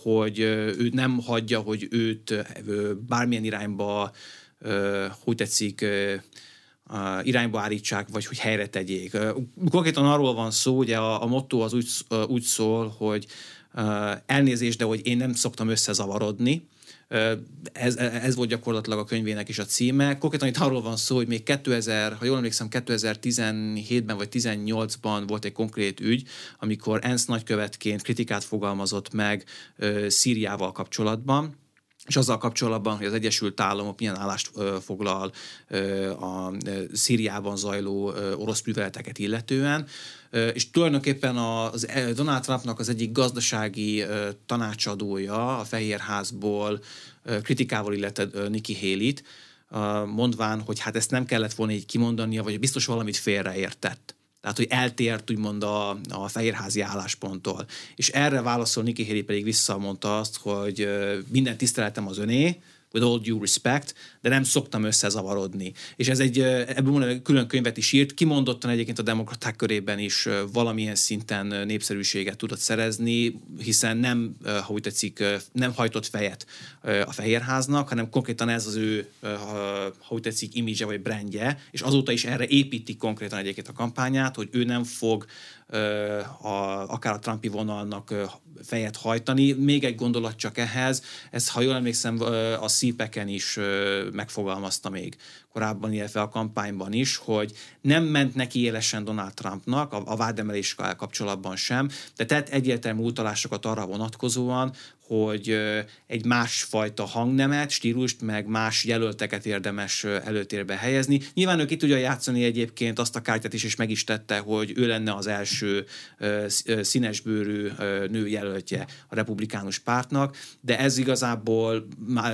S2: hogy ő nem hagyja, hogy őt bármilyen irányba, hogy tetszik, irányba állítsák, vagy hogy helyre tegyék. Konkrétan arról van szó, ugye a, a motto az úgy, úgy szól, hogy elnézést, de hogy én nem szoktam összezavarodni, ez, ez volt gyakorlatilag a könyvének is a címe. Konkrétan itt arról van szó, hogy még 2000, ha jól emlékszem, 2017-ben vagy 2018-ban volt egy konkrét ügy, amikor ENSZ nagykövetként kritikát fogalmazott meg Szíriával kapcsolatban, és azzal kapcsolatban, hogy az Egyesült Államok milyen állást foglal a Szíriában zajló orosz műveleteket illetően, és tulajdonképpen az Donald Trumpnak az egyik gazdasági tanácsadója a Fehérházból kritikával illette Nikki Haley-t, mondván, hogy hát ezt nem kellett volna így kimondania, vagy biztos valamit félreértett. Tehát, hogy eltért úgymond a, a fehérházi állásponttól. És erre válaszol Nikki Haley pedig visszamondta azt, hogy minden tiszteletem az öné, with all due respect, de nem szoktam összezavarodni. És ez egy, ebből egy külön könyvet is írt, kimondottan egyébként a demokraták körében is valamilyen szinten népszerűséget tudott szerezni, hiszen nem, ha úgy tetszik, nem hajtott fejet a Fehérháznak, hanem konkrétan ez az ő, ha úgy tetszik, imidzse vagy brandje, és azóta is erre építik konkrétan egyébként a kampányát, hogy ő nem fog a, akár a Trumpi vonalnak fejet hajtani. Még egy gondolat csak ehhez, ez ha jól emlékszem, a szípeken is megfogalmazta még korábban, illetve a kampányban is, hogy nem ment neki élesen Donald Trumpnak, a, a vádemelés kapcsolatban sem, de tett egyértelmű utalásokat arra vonatkozóan, hogy egy másfajta hangnemet, stílust, meg más jelölteket érdemes előtérbe helyezni. Nyilván ő ki tudja játszani egyébként azt a kártyát is, és meg is tette, hogy ő lenne az első színesbőrű nő jelöltje a republikánus pártnak, de ez igazából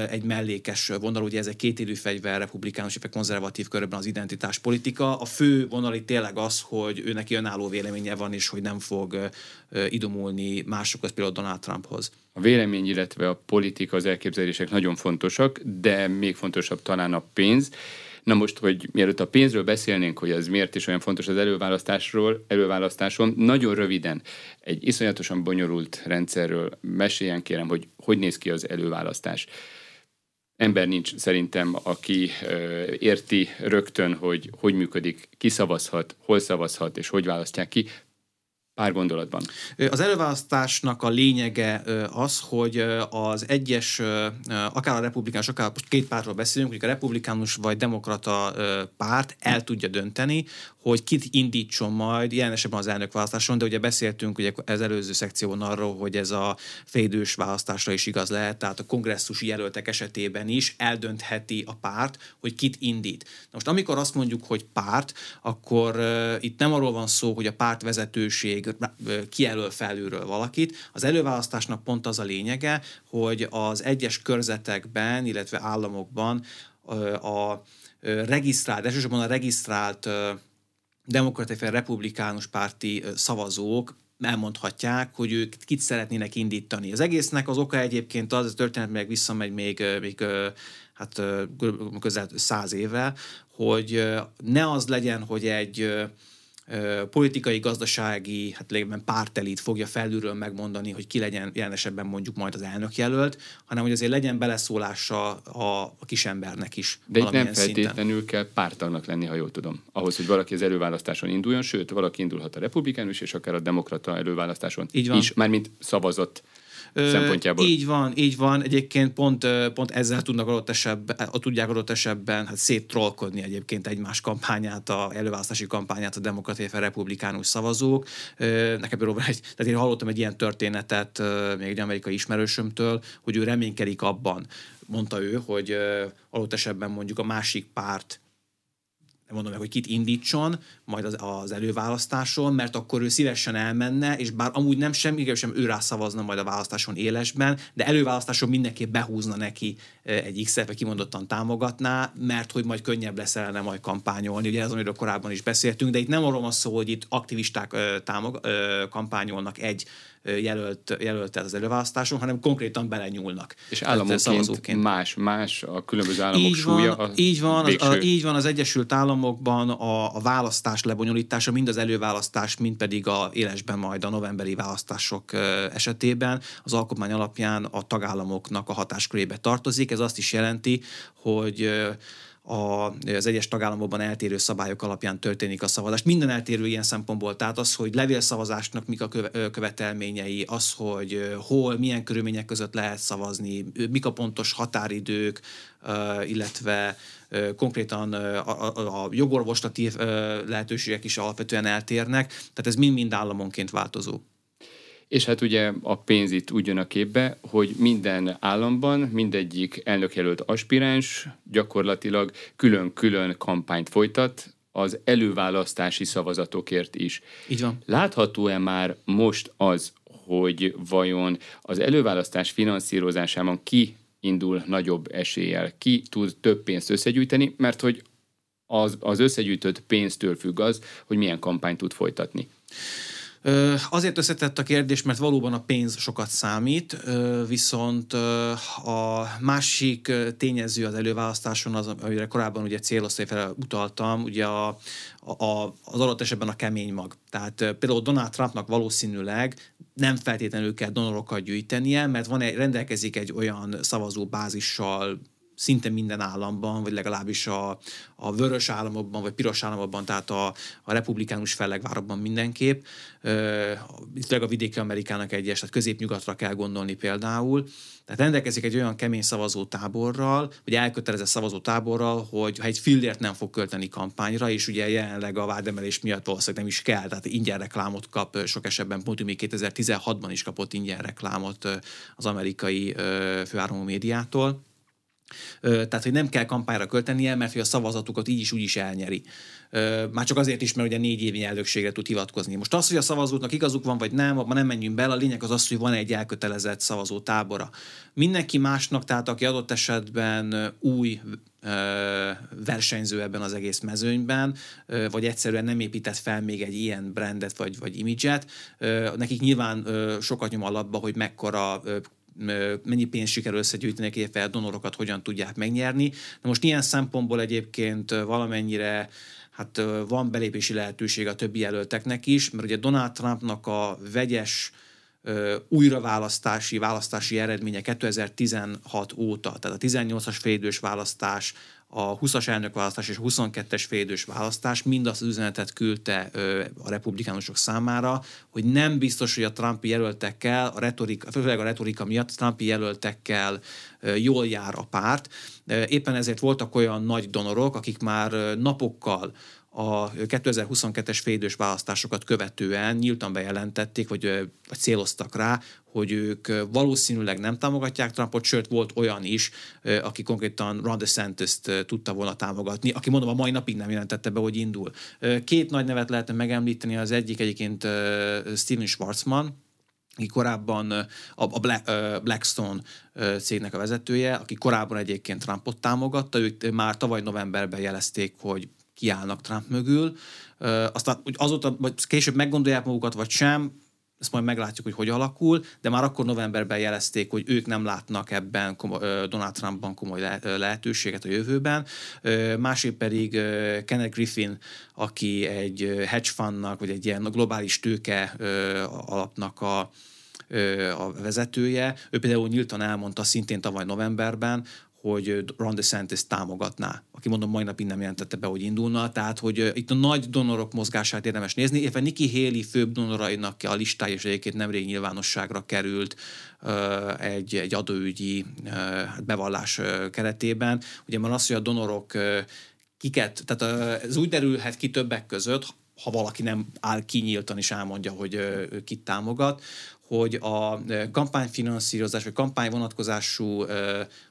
S2: egy mellékes vonal, ugye ez egy kétélű fegyver republikánus, illetve konzervatív körben az identitáspolitika. A fő vonal itt tényleg az, hogy ő neki önálló véleménye van, és hogy nem fog idomulni másokhoz, például Donald Trumphoz.
S1: A vélemény, illetve a politika, az elképzelések nagyon fontosak, de még fontosabb talán a pénz. Na most, hogy mielőtt a pénzről beszélnénk, hogy ez miért is olyan fontos az előválasztásról, előválasztáson, nagyon röviden egy iszonyatosan bonyolult rendszerről meséljen kérem, hogy hogy néz ki az előválasztás. Ember nincs szerintem, aki érti rögtön, hogy hogy működik, ki szavazhat, hol szavazhat és hogy választják ki. Pár gondolatban.
S2: Az előválasztásnak a lényege az, hogy az egyes, akár a republikánus, akár most két pártról beszélünk, hogy a republikánus vagy demokrata párt el tudja dönteni, hogy kit indítson majd, ilyen esetben az elnökválasztáson, de ugye beszéltünk ugye az előző szekción arról, hogy ez a félidős választásra is igaz lehet, tehát a kongresszusi jelöltek esetében is eldöntheti a párt, hogy kit indít. Na most amikor azt mondjuk, hogy párt, akkor itt nem arról van szó, hogy a pártvezetőség uh, kijelöl felülről valakit. Az előválasztásnak pont az a lényege, hogy az egyes körzetekben, illetve államokban a regisztrált, elsősorban a regisztrált demokratai republikánus párti szavazók elmondhatják, hogy ők kit szeretnének indítani. Az egésznek az oka egyébként az, a történet meg visszamegy még, még hát közel száz éve, hogy ne az legyen, hogy egy politikai, gazdasági, hát lényegben pártelit fogja felülről megmondani, hogy ki legyen jelen esetben mondjuk majd az elnök jelölt, hanem hogy azért legyen beleszólása a, a kisembernek is.
S1: De itt nem feltétlenül szinten. kell pártagnak lenni, ha jól tudom. Ahhoz, hogy valaki az előválasztáson induljon, sőt, valaki indulhat a republikánus és akár a demokrata előválasztáson Így van. is, mármint szavazott szempontjából.
S2: Így van, így van. Egyébként pont, pont ezzel tudnak adott esetben, tudják adott esetben hát széttrollkodni egyébként egymás kampányát, a előválasztási kampányát a demokratai republikánus szavazók. Nekem például egy, tehát én hallottam egy ilyen történetet még egy amerikai ismerősömtől, hogy ő reménykedik abban, mondta ő, hogy adott esetben mondjuk a másik párt mondom meg, hogy kit indítson, majd az, az előválasztáson, mert akkor ő szívesen elmenne, és bár amúgy nem semmi, sem ő rá szavazna majd a választáson élesben, de előválasztáson mindenképp behúzna neki egy vagy kimondottan támogatná, mert hogy majd könnyebb lesz ellene majd kampányolni. Ugye ez, amiről korábban is beszéltünk, de itt nem arról van szó, hogy itt aktivisták támog, kampányolnak egy jelölt, jelölt az előválasztáson, hanem konkrétan belenyúlnak.
S1: És államoként más, más a különböző államok így súlya.
S2: Van, így, van, az, a, így van, az Egyesült Államokban a, a választás lebonyolítása, mind az előválasztás, mind pedig a élesben majd a novemberi választások esetében az alkotmány alapján a tagállamoknak a hatáskörébe tartozik. Ez azt is jelenti, hogy a, az egyes tagállamokban eltérő szabályok alapján történik a szavazás. Minden eltérő ilyen szempontból, tehát az, hogy levélszavazásnak mik a követelményei, az, hogy hol, milyen körülmények között lehet szavazni, mik a pontos határidők, illetve konkrétan a, jogorvoslati lehetőségek is alapvetően eltérnek, tehát ez mind-mind államonként változó.
S1: És hát ugye a pénz itt úgy jön a képbe, hogy minden államban mindegyik elnökjelölt aspiráns gyakorlatilag külön-külön kampányt folytat, az előválasztási szavazatokért is.
S2: Így van.
S1: Látható-e már most az, hogy vajon az előválasztás finanszírozásában ki indul nagyobb eséllyel, ki tud több pénzt összegyűjteni, mert hogy az, az összegyűjtött pénztől függ az, hogy milyen kampányt tud folytatni.
S2: Azért összetett a kérdés, mert valóban a pénz sokat számít, viszont a másik tényező az előválasztáson, az, amire korábban ugye célosztályfele utaltam, ugye a, a, az adott esetben a kemény mag. Tehát például Donald Trumpnak valószínűleg nem feltétlenül kell donorokat gyűjtenie, mert van egy, rendelkezik egy olyan szavazóbázissal, szinte minden államban, vagy legalábbis a, a vörös államokban, vagy piros államokban, tehát a, a republikánus fellegvárokban mindenképp. Itt a vidéki Amerikának egyes, tehát középnyugatra kell gondolni például. Tehát rendelkezik egy olyan kemény szavazó táborral, vagy elkötelezett szavazó táborral, hogy ha egy fillért nem fog költeni kampányra, és ugye jelenleg a vádemelés miatt valószínűleg nem is kell, tehát ingyen reklámot kap sok esetben, pont még 2016-ban is kapott ingyen reklámot az amerikai főáramú médiától tehát, hogy nem kell kampányra költenie, mert hogy a szavazatukat így is úgy is elnyeri. Már csak azért is, mert ugye négy évi elnökségre tud hivatkozni. Most az, hogy a szavazóknak igazuk van, vagy nem, abban nem menjünk bele, a lényeg az az, hogy van egy elkötelezett szavazó tábora. Mindenki másnak, tehát aki adott esetben új versenyző ebben az egész mezőnyben, vagy egyszerűen nem épített fel még egy ilyen brandet vagy, vagy imidzset, nekik nyilván sokat nyom alapba, hogy mekkora mennyi pénzt sikerül összegyűjteni, illetve a donorokat hogyan tudják megnyerni. De most ilyen szempontból egyébként valamennyire hát van belépési lehetőség a többi jelölteknek is, mert ugye Donald Trumpnak a vegyes újraválasztási, választási eredménye 2016 óta, tehát a 18-as félidős választás a 20-as elnökválasztás és a 22-es félidős választás mind azt az üzenetet küldte a republikánusok számára, hogy nem biztos, hogy a Trumpi jelöltekkel, a retorika, főleg a retorika miatt Trumpi jelöltekkel jól jár a párt. Éppen ezért voltak olyan nagy donorok, akik már napokkal a 2022-es félidős választásokat követően nyíltan bejelentették, vagy, vagy céloztak rá, hogy ők valószínűleg nem támogatják Trumpot, sőt volt olyan is, aki konkrétan Ron DeSantis-t tudta volna támogatni, aki mondom a mai napig nem jelentette be, hogy indul. Két nagy nevet lehetne megemlíteni, az egyik egyébként Steven Schwarzman, aki korábban a Blackstone cégnek a vezetője, aki korábban egyébként Trumpot támogatta, ők már tavaly novemberben jelezték, hogy kiállnak Trump mögül. Aztán azóta, vagy később meggondolják magukat, vagy sem, ezt majd meglátjuk, hogy hogy alakul, de már akkor novemberben jelezték, hogy ők nem látnak ebben Donald Trumpban komoly lehetőséget a jövőben. Másik pedig Kenneth Griffin, aki egy hedge fundnak, vagy egy ilyen globális tőke alapnak a, a vezetője. Ő például nyíltan elmondta szintén tavaly novemberben, hogy Ron DeSantis támogatná, aki mondom mai napig nem jelentette be, hogy indulna, tehát hogy itt a nagy donorok mozgását érdemes nézni, illetve Nikki Haley főbb donorainak a listája is egyébként nemrég nyilvánosságra került egy, egy adóügyi uh, bevallás keretében. Ugye már az, hogy a donorok kiket, tehát ez úgy derülhet ki többek között, ha valaki nem áll kinyíltan és elmondja, hogy kit támogat, hogy a kampányfinanszírozás vagy kampányvonatkozású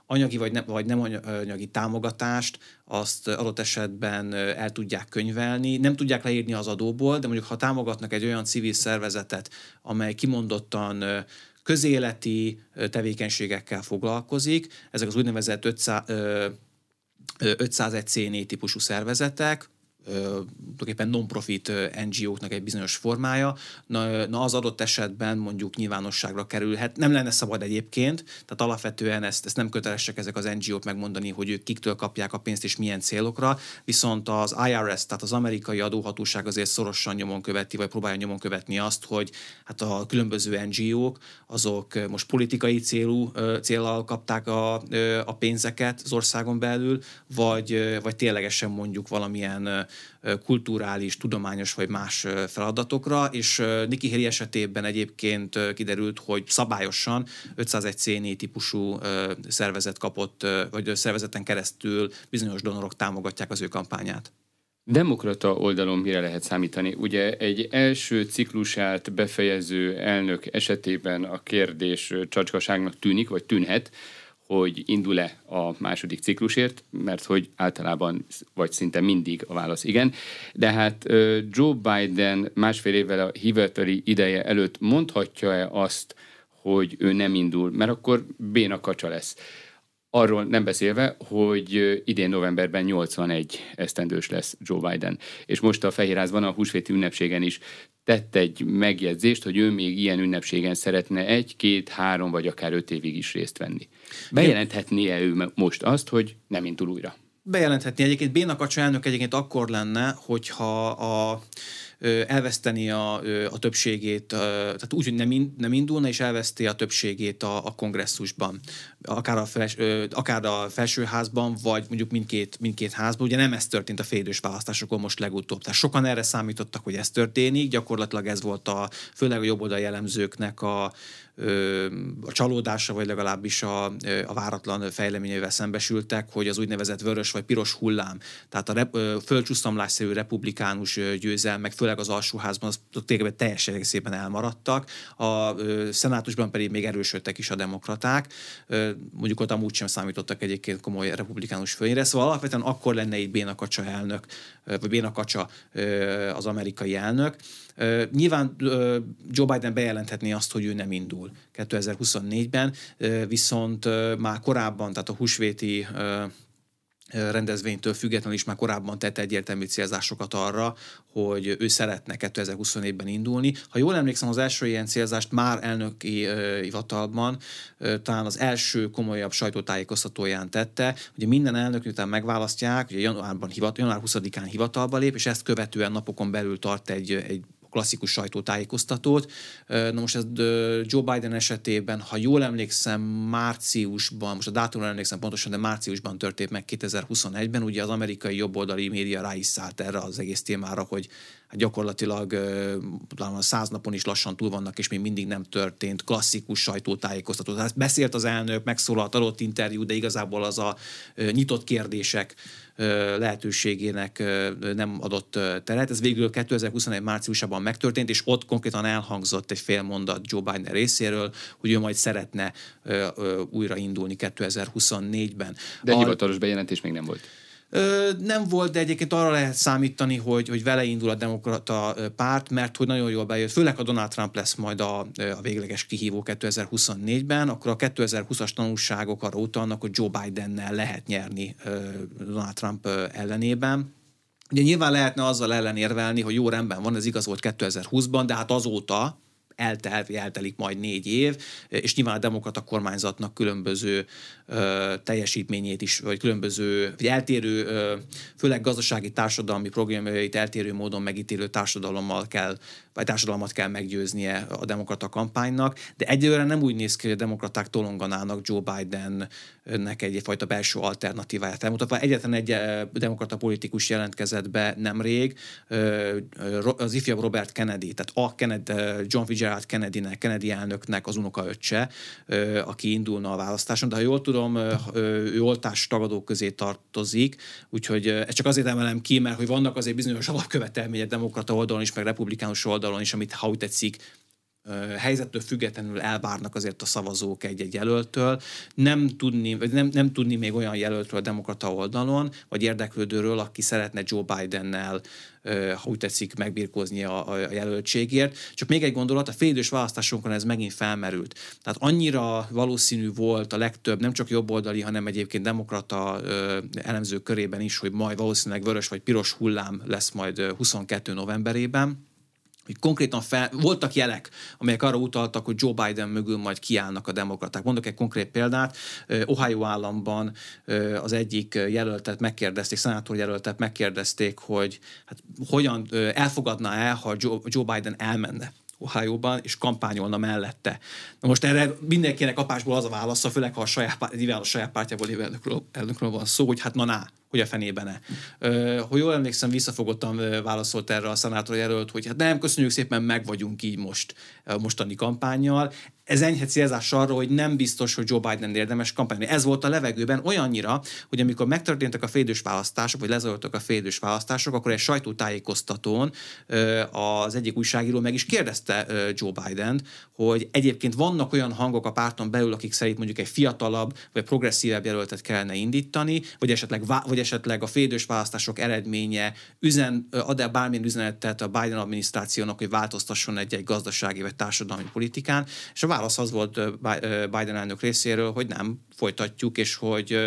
S2: anyagi vagy, ne, vagy nem anyagi támogatást azt adott esetben el tudják könyvelni. Nem tudják leírni az adóból, de mondjuk ha támogatnak egy olyan civil szervezetet, amely kimondottan közéleti tevékenységekkel foglalkozik, ezek az úgynevezett 500, 501 C4 típusú szervezetek, tulajdonképpen non-profit NGO-knak egy bizonyos formája, na, na az adott esetben mondjuk nyilvánosságra kerülhet. Nem lenne szabad egyébként, tehát alapvetően ezt, ezt nem kötelesek ezek az NGO-k megmondani, hogy ők kiktől kapják a pénzt és milyen célokra, viszont az IRS, tehát az amerikai adóhatóság azért szorosan nyomon követi, vagy próbálja nyomon követni azt, hogy hát a különböző NGO-k azok most politikai célú célral kapták a, a pénzeket az országon belül, vagy, vagy ténylegesen mondjuk valamilyen kulturális, tudományos vagy más feladatokra, és Nikki Haley esetében egyébként kiderült, hogy szabályosan 501 C4 típusú szervezet kapott, vagy szervezeten keresztül bizonyos donorok támogatják az ő kampányát.
S1: Demokrata oldalon mire lehet számítani? Ugye egy első ciklusát befejező elnök esetében a kérdés csacskaságnak tűnik, vagy tűnhet, hogy indul-e a második ciklusért, mert hogy általában, vagy szinte mindig a válasz igen. De hát Joe Biden másfél évvel a hivatali ideje előtt mondhatja-e azt, hogy ő nem indul, mert akkor béna kacsa lesz. Arról nem beszélve, hogy idén novemberben 81 esztendős lesz Joe Biden. És most a Fehérházban a húsvéti ünnepségen is tett egy megjegyzést, hogy ő még ilyen ünnepségen szeretne egy, két, három vagy akár öt évig is részt venni. Bejelenthetné-e ő most azt, hogy nem indul újra?
S2: Bejelenthetni egyébként Béna Kacsa elnök egyébként akkor lenne, hogyha a elveszteni a, a többségét, tehát úgy, hogy nem, nem indulna, és elveszti a többségét a, a kongresszusban, akár a, fels, akár a felsőházban, vagy mondjuk mindkét, mindkét házban. Ugye nem ez történt a félidős választásokon most legutóbb. Tehát sokan erre számítottak, hogy ez történik, gyakorlatilag ez volt a, főleg a jobboldali jellemzőknek a, a csalódása, vagy legalábbis a, a váratlan fejleményével szembesültek, hogy az úgynevezett vörös vagy piros hullám, tehát a rep, földcsúsztamlásszerű republikánus győzelmek, főleg az alsóházban, az tényleg teljes egészében elmaradtak, a szenátusban pedig még erősödtek is a demokraták, mondjuk ott amúgy sem számítottak egyébként komoly republikánus főnyire, szóval alapvetően akkor lenne itt Bénakacsa elnök, vagy Bénakacsa az amerikai elnök, Nyilván Joe Biden bejelenthetné azt, hogy ő nem indul 2024-ben, viszont már korábban, tehát a húsvéti rendezvénytől függetlenül is már korábban tett egyértelmű célzásokat arra, hogy ő szeretne 2024-ben indulni. Ha jól emlékszem, az első ilyen célzást már elnöki hivatalban talán az első komolyabb sajtótájékoztatóján tette. Ugye minden elnök, miután megválasztják, ugye januárban hivatal, január 20-án hivatalba lép, és ezt követően napokon belül tart egy, egy klasszikus sajtótájékoztatót. Na most ez Joe Biden esetében, ha jól emlékszem, márciusban, most a dátumra emlékszem pontosan, de márciusban történt meg 2021-ben, ugye az amerikai jobboldali média rá is szállt erre az egész témára, hogy gyakorlatilag talán száz napon is lassan túl vannak, és még mindig nem történt klasszikus sajtótájékoztató. Tehát beszélt az elnök, megszólalt, adott interjú, de igazából az a nyitott kérdések lehetőségének nem adott teret. Ez végül 2021 márciusában megtörtént, és ott konkrétan elhangzott egy fél mondat Joe Biden részéről, hogy ő majd szeretne újraindulni 2024-ben.
S1: De a... hivatalos bejelentés még nem volt.
S2: Nem volt, de egyébként arra lehet számítani, hogy, hogy vele indul a demokrata párt, mert hogy nagyon jól bejött, főleg a Donald Trump lesz majd a, a végleges kihívó 2024-ben, akkor a 2020-as tanulságok arra utalnak, hogy Joe Bidennel lehet nyerni Donald Trump ellenében. Ugye nyilván lehetne azzal ellenérvelni, hogy jó rendben van, ez igaz volt 2020-ban, de hát azóta, eltelt, eltelik majd négy év, és nyilván a demokrata kormányzatnak különböző ö, teljesítményét is, vagy különböző, vagy eltérő, ö, főleg gazdasági társadalmi programjait eltérő módon megítélő társadalommal kell, vagy társadalmat kell meggyőznie a demokrata kampánynak, de egyelőre nem úgy néz ki, hogy a demokraták tolonganának Joe Bidennek egyfajta belső alternatíváját elmutatva. Egyetlen egy demokrata politikus jelentkezett be nemrég, az ifjabb Robert Kennedy, tehát a Kennedy, John F. Gerald Kennedynek, Kennedy elnöknek az unokaöccse, aki indulna a választáson, de ha jól tudom, ő oltás tagadók közé tartozik, úgyhogy ezt csak azért emelem ki, mert hogy vannak azért bizonyos alapkövetelmények demokrata oldalon is, meg republikánus oldalon is, amit ha úgy tetszik, helyzettől függetlenül elvárnak azért a szavazók egy-egy jelöltől. Nem tudni, vagy nem, nem tudni még olyan jelöltről a demokrata oldalon, vagy érdeklődőről, aki szeretne Joe Bidennel, ha úgy tetszik, megbirkózni a, a jelöltségért. Csak még egy gondolat, a félidős választásonkon ez megint felmerült. Tehát annyira valószínű volt a legtöbb, nem csak jobboldali, hanem egyébként demokrata elemzők körében is, hogy majd valószínűleg vörös vagy piros hullám lesz majd 22 novemberében hogy konkrétan fel, voltak jelek, amelyek arra utaltak, hogy Joe Biden mögül majd kiállnak a demokraták. Mondok egy konkrét példát. Ohio államban az egyik jelöltet megkérdezték, szenátor jelöltet megkérdezték, hogy hát hogyan elfogadná el, ha Joe Biden elmenne Ohio-ban, és kampányolna mellette. Na most erre mindenkinek apásból az a válasza, főleg ha a saját, a saját pártjából lévő elnökről, elnökről van szó, hogy hát na na, hogy a fenében ne. Hogy jól emlékszem, visszafogottan válaszolt erre a szenátor jelölt, hogy hát nem, köszönjük szépen, meg vagyunk így most mostani kampányjal ez enyhe célzás arra, hogy nem biztos, hogy Joe Biden érdemes kampányolni. Ez volt a levegőben olyannyira, hogy amikor megtörténtek a félidős választások, vagy lezajlottak a félidős választások, akkor egy sajtótájékoztatón az egyik újságíró meg is kérdezte Joe Biden, hogy egyébként vannak olyan hangok a párton belül, akik szerint mondjuk egy fiatalabb, vagy progresszívebb jelöltet kellene indítani, vagy esetleg, vagy esetleg a félidős választások eredménye üzen, ad-e bármilyen üzenetet a Biden adminisztrációnak, hogy változtasson egy-egy gazdasági vagy társadalmi politikán, és a válasz az volt Biden elnök részéről, hogy nem, folytatjuk, és hogy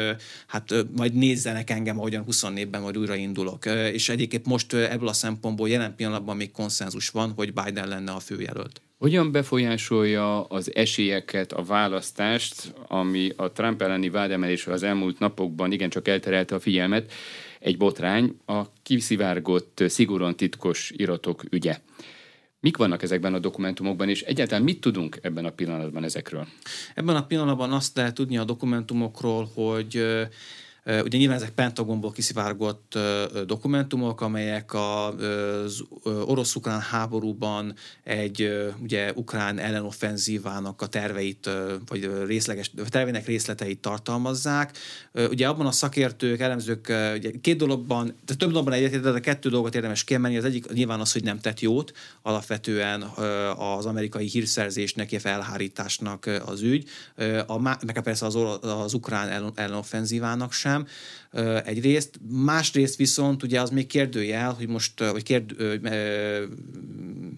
S2: hát majd nézzenek engem, ahogyan 24-ben majd újra indulok. És egyébként most ebből a szempontból jelen pillanatban még konszenzus van, hogy Biden lenne a főjelölt.
S1: Hogyan befolyásolja az esélyeket, a választást, ami a Trump elleni vádemelésről az elmúlt napokban igencsak elterelte a figyelmet, egy botrány, a kiszivárgott szigorúan titkos iratok ügye. Mik vannak ezekben a dokumentumokban, és egyáltalán mit tudunk ebben a pillanatban ezekről?
S2: Ebben a pillanatban azt lehet tudni a dokumentumokról, hogy Ugye nyilván ezek Pentagonból kiszivárgott dokumentumok, amelyek az orosz-ukrán háborúban egy ugye ukrán ellenoffenzívának a terveit, vagy részleges, tervének részleteit tartalmazzák. Ugye abban a szakértők, elemzők ugye két dologban, de több dologban egyetért, de kettő dolgot érdemes kiemelni. Az egyik nyilván az, hogy nem tett jót, alapvetően az amerikai hírszerzésnek, illetve elhárításnak az ügy, a, meg persze az, az ukrán ellenoffenzívának sem, egy egyrészt. Másrészt viszont ugye az még kérdőjel, hogy most, vagy kérd,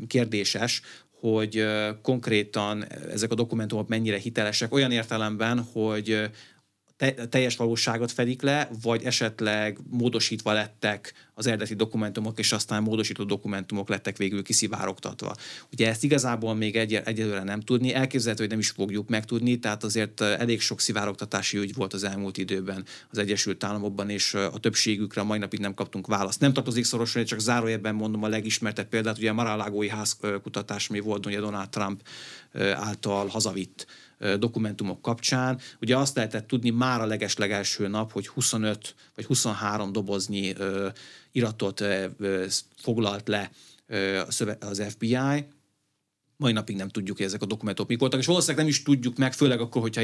S2: kérdéses, hogy konkrétan ezek a dokumentumok mennyire hitelesek, olyan értelemben, hogy teljes valóságot fedik le, vagy esetleg módosítva lettek az eredeti dokumentumok, és aztán módosító dokumentumok lettek végül kiszivárogtatva. Ugye ezt igazából még egy, egyelőre nem tudni, elképzelhető, hogy nem is fogjuk megtudni, tehát azért elég sok szivárogtatási ügy volt az elmúlt időben az Egyesült Államokban, és a többségükre mai napig nem kaptunk választ. Nem tartozik szorosan, csak zárójelben mondom a legismertebb példát, ugye a Maralágói házkutatás, ami volt ugye Donald Trump által hazavitt dokumentumok kapcsán. Ugye azt lehetett tudni már a legeslegelső nap, hogy 25 vagy 23 doboznyi iratot foglalt le az FBI, mai napig nem tudjuk, hogy ezek a dokumentumok mik voltak, és valószínűleg nem is tudjuk meg, főleg akkor, hogyha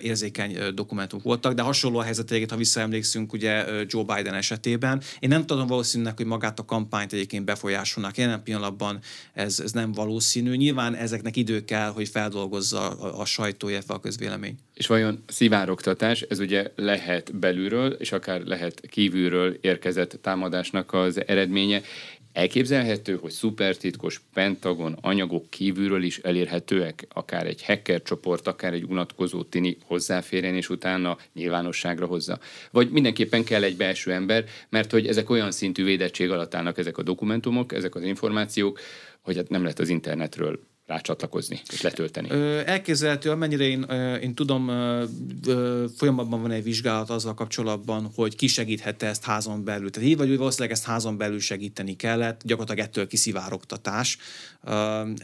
S2: érzékeny dokumentumok voltak, de hasonló a helyzet ha visszaemlékszünk ugye Joe Biden esetében. Én nem tudom valószínűleg, hogy magát a kampányt egyébként befolyásolnak. Jelen pillanatban ez, ez nem valószínű. Nyilván ezeknek idő kell, hogy feldolgozza a, a sajtó, illetve a közvélemény.
S1: És vajon szivárogtatás, ez ugye lehet belülről, és akár lehet kívülről érkezett támadásnak az eredménye. Elképzelhető, hogy szupertitkos Pentagon anyagok kívülről is elérhetőek, akár egy hacker csoport, akár egy unatkozó tini hozzáférjen, és utána nyilvánosságra hozza. Vagy mindenképpen kell egy belső ember, mert hogy ezek olyan szintű védettség alatt állnak ezek a dokumentumok, ezek az információk, hogy hát nem lehet az internetről rácsatlakozni és letölteni?
S2: Ö, elképzelhető, amennyire én, én tudom, ö, folyamatban van egy vizsgálat azzal kapcsolatban, hogy ki segíthette ezt házon belül. Tehát így vagy úgy valószínűleg ezt házon belül segíteni kellett, gyakorlatilag ettől kiszivárogtatás.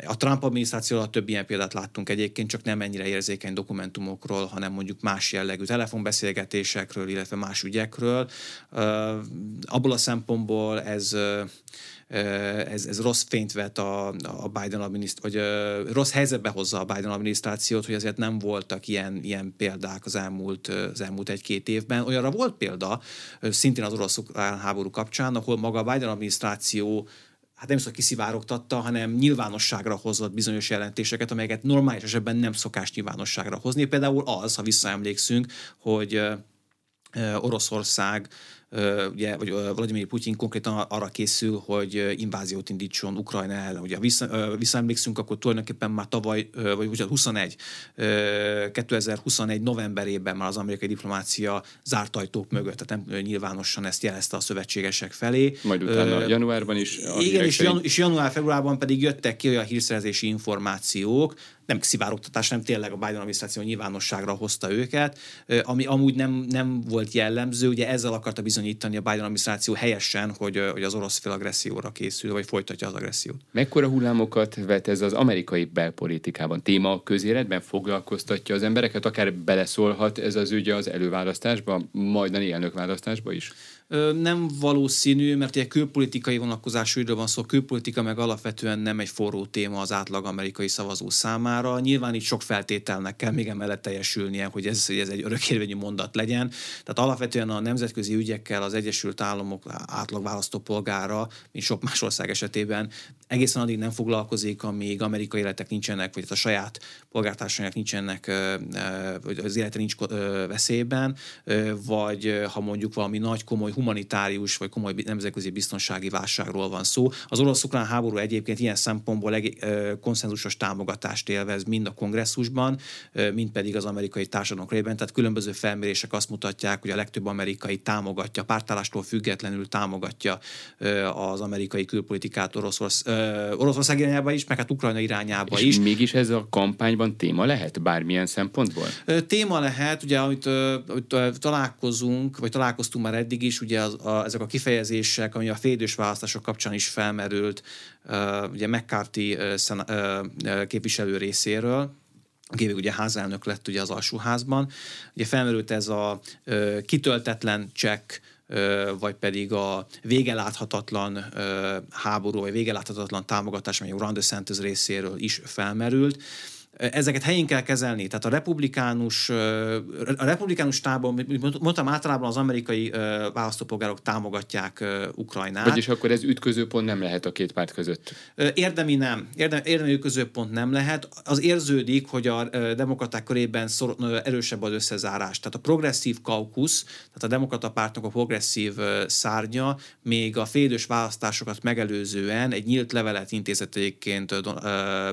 S2: A Trump adminisztráció alatt több ilyen példát láttunk egyébként, csak nem ennyire érzékeny dokumentumokról, hanem mondjuk más jellegű telefonbeszélgetésekről, illetve más ügyekről. Abból a szempontból ez ez, ez rossz fényt vet a, a Biden adminisztrációt, vagy rossz helyzetbe hozza a Biden adminisztrációt, hogy azért nem voltak ilyen, ilyen példák az elmúlt, az elmúlt egy-két évben. Olyanra volt példa, szintén az orosz háború kapcsán, ahol maga a Biden adminisztráció hát nem szóval kiszivárogtatta, hanem nyilvánosságra hozott bizonyos jelentéseket, amelyeket normális esetben nem szokás nyilvánosságra hozni. Például az, ha visszaemlékszünk, hogy Oroszország ugye, vagy Vladimir Putyin konkrétan arra készül, hogy inváziót indítson Ukrajna ellen. Ugye vissza, visszaemlékszünk, akkor tulajdonképpen már tavaly, vagy ugye 21, 2021 novemberében már az amerikai diplomácia zárt ajtók mögött, tehát nem nyilvánosan ezt jelezte a szövetségesek felé.
S1: Majd utána uh, januárban is.
S2: Igen, és, janu- és január-februárban pedig jöttek ki olyan hírszerzési információk, nem szivárogtatás, nem tényleg a Biden adminisztráció nyilvánosságra hozta őket, ami amúgy nem, nem volt jellemző. Ugye ezzel akarta bizonyítani a Biden adminisztráció helyesen, hogy, hogy az orosz fél agresszióra készül, vagy folytatja az agressziót.
S1: Mekkora hullámokat vet ez az amerikai belpolitikában? Téma közéletben foglalkoztatja az embereket, akár beleszólhat ez az ügy az előválasztásba, majdani elnökválasztásba is?
S2: Nem valószínű, mert egy külpolitikai vonatkozású ügyről van szó, a külpolitika meg alapvetően nem egy forró téma az átlag amerikai szavazó számára. Nyilván itt sok feltételnek kell még emellett teljesülnie, hogy ez, hogy ez egy örökérvényű mondat legyen. Tehát alapvetően a nemzetközi ügyekkel az Egyesült Államok átlag választópolgára, mint sok más ország esetében, egészen addig nem foglalkozik, amíg amerikai életek nincsenek, vagy a saját polgártársainak nincsenek, vagy az élete nincs veszélyben, vagy ha mondjuk valami nagy komoly humanitárius vagy komoly nemzetközi biztonsági válságról van szó. Az orosz-ukrán háború egyébként ilyen szempontból egy konszenzusos támogatást élvez mind a kongresszusban, mind pedig az amerikai társadalom körében. Tehát különböző felmérések azt mutatják, hogy a legtöbb amerikai támogatja, pártállástól függetlenül támogatja az amerikai külpolitikát Oroszorsz, Oroszország irányába is, meg hát Ukrajna irányába
S1: És
S2: is.
S1: mégis ez a kampányban téma lehet bármilyen szempontból?
S2: Téma lehet, ugye, amit, amit találkozunk, vagy találkoztunk már eddig is, ugye az, a, ezek a kifejezések, ami a félidős választások kapcsán is felmerült, uh, ugye McCarthy uh, szena, uh, képviselő részéről, aki ugye házelnök lett ugye az alsóházban. Ugye felmerült ez a uh, kitöltetlen csekk, vagy pedig a végeláthatatlan háború, vagy végeláthatatlan támogatás, amely Ron DeSantis részéről is felmerült ezeket helyén kell kezelni. Tehát a republikánus, a republikánus tábor, mondtam, általában az amerikai választópolgárok támogatják Ukrajnát.
S1: Vagyis akkor ez ütközőpont nem lehet a két párt között?
S2: Érdemi nem. Érdemi, érdemi ütközőpont nem lehet. Az érződik, hogy a demokraták körében szor, erősebb az összezárás. Tehát a progresszív kaukusz, tehát a demokrata pártnak a progresszív szárnya még a félidős választásokat megelőzően egy nyílt levelet intézett egyébként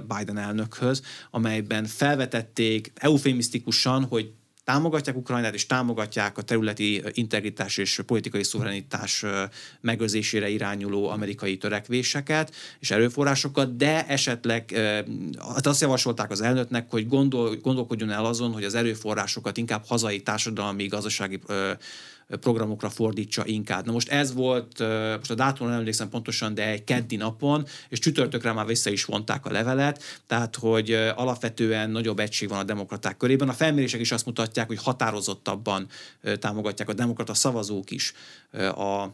S2: Biden elnökhöz, amely amelyben felvetették eufémisztikusan, hogy támogatják Ukrajnát, és támogatják a területi integritás és politikai szuverenitás megőrzésére irányuló amerikai törekvéseket és erőforrásokat, de esetleg hát azt javasolták az elnöknek, hogy gondol, gondolkodjon el azon, hogy az erőforrásokat inkább hazai társadalmi, gazdasági programokra fordítsa inkább. Na most ez volt, most a dátumra nem emlékszem pontosan, de egy keddi napon, és csütörtökre már vissza is vonták a levelet, tehát hogy alapvetően nagyobb egység van a demokraták körében. A felmérések is azt mutatják, hogy határozottabban támogatják a demokrata szavazók is a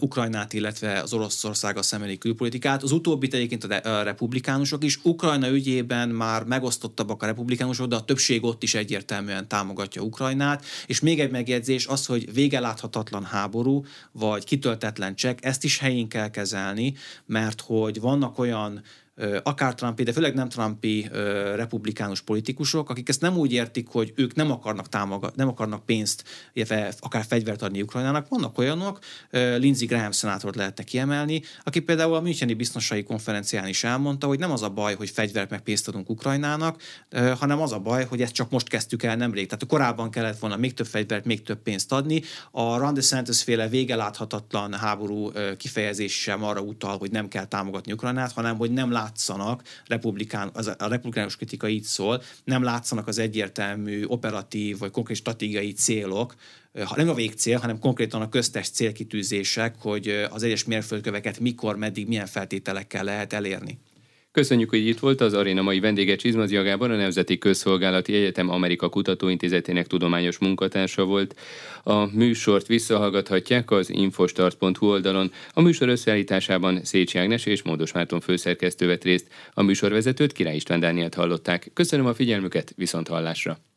S2: Ukrajnát, illetve az Oroszország a szembeni külpolitikát. Az utóbbi egyébként a republikánusok is. Ukrajna ügyében már megosztottabbak a republikánusok, de a többség ott is egyértelműen támogatja Ukrajnát. És még egy megjegyzés, az, hogy végeláthatatlan háború, vagy kitöltetlen csekk, ezt is helyén kell kezelni, mert hogy vannak olyan akár Trumpi, de főleg nem Trumpi republikánus politikusok, akik ezt nem úgy értik, hogy ők nem akarnak támogat, nem akarnak pénzt, illetve akár fegyvert adni Ukrajnának. Vannak olyanok, Lindsey Graham szenátort lehetne kiemelni, aki például a Müncheni biztonsági konferencián is elmondta, hogy nem az a baj, hogy fegyvert meg pénzt adunk Ukrajnának, hanem az a baj, hogy ezt csak most kezdtük el nemrég. Tehát korábban kellett volna még több fegyvert, még több pénzt adni. A Ron DeSantis féle végeláthatatlan háború kifejezés sem arra utal, hogy nem kell támogatni Ukrajnát, hanem hogy nem lát látszanak, republikán, az, a republikánus kritika így szól, nem látszanak az egyértelmű operatív vagy konkrét stratégiai célok, nem a végcél, hanem konkrétan a köztes célkitűzések, hogy az egyes mérföldköveket mikor, meddig, milyen feltételekkel lehet elérni.
S1: Köszönjük, hogy itt volt az aréna mai vendége Csizmazi Gábor, a Nemzeti Közszolgálati Egyetem Amerika Kutatóintézetének tudományos munkatársa volt. A műsort visszahallgathatják az infostart.hu oldalon. A műsor összeállításában Szécsi Ágnes és Módos Márton főszerkesztő vett részt. A műsorvezetőt Király István Dánielt hallották. Köszönöm a figyelmüket, viszont hallásra!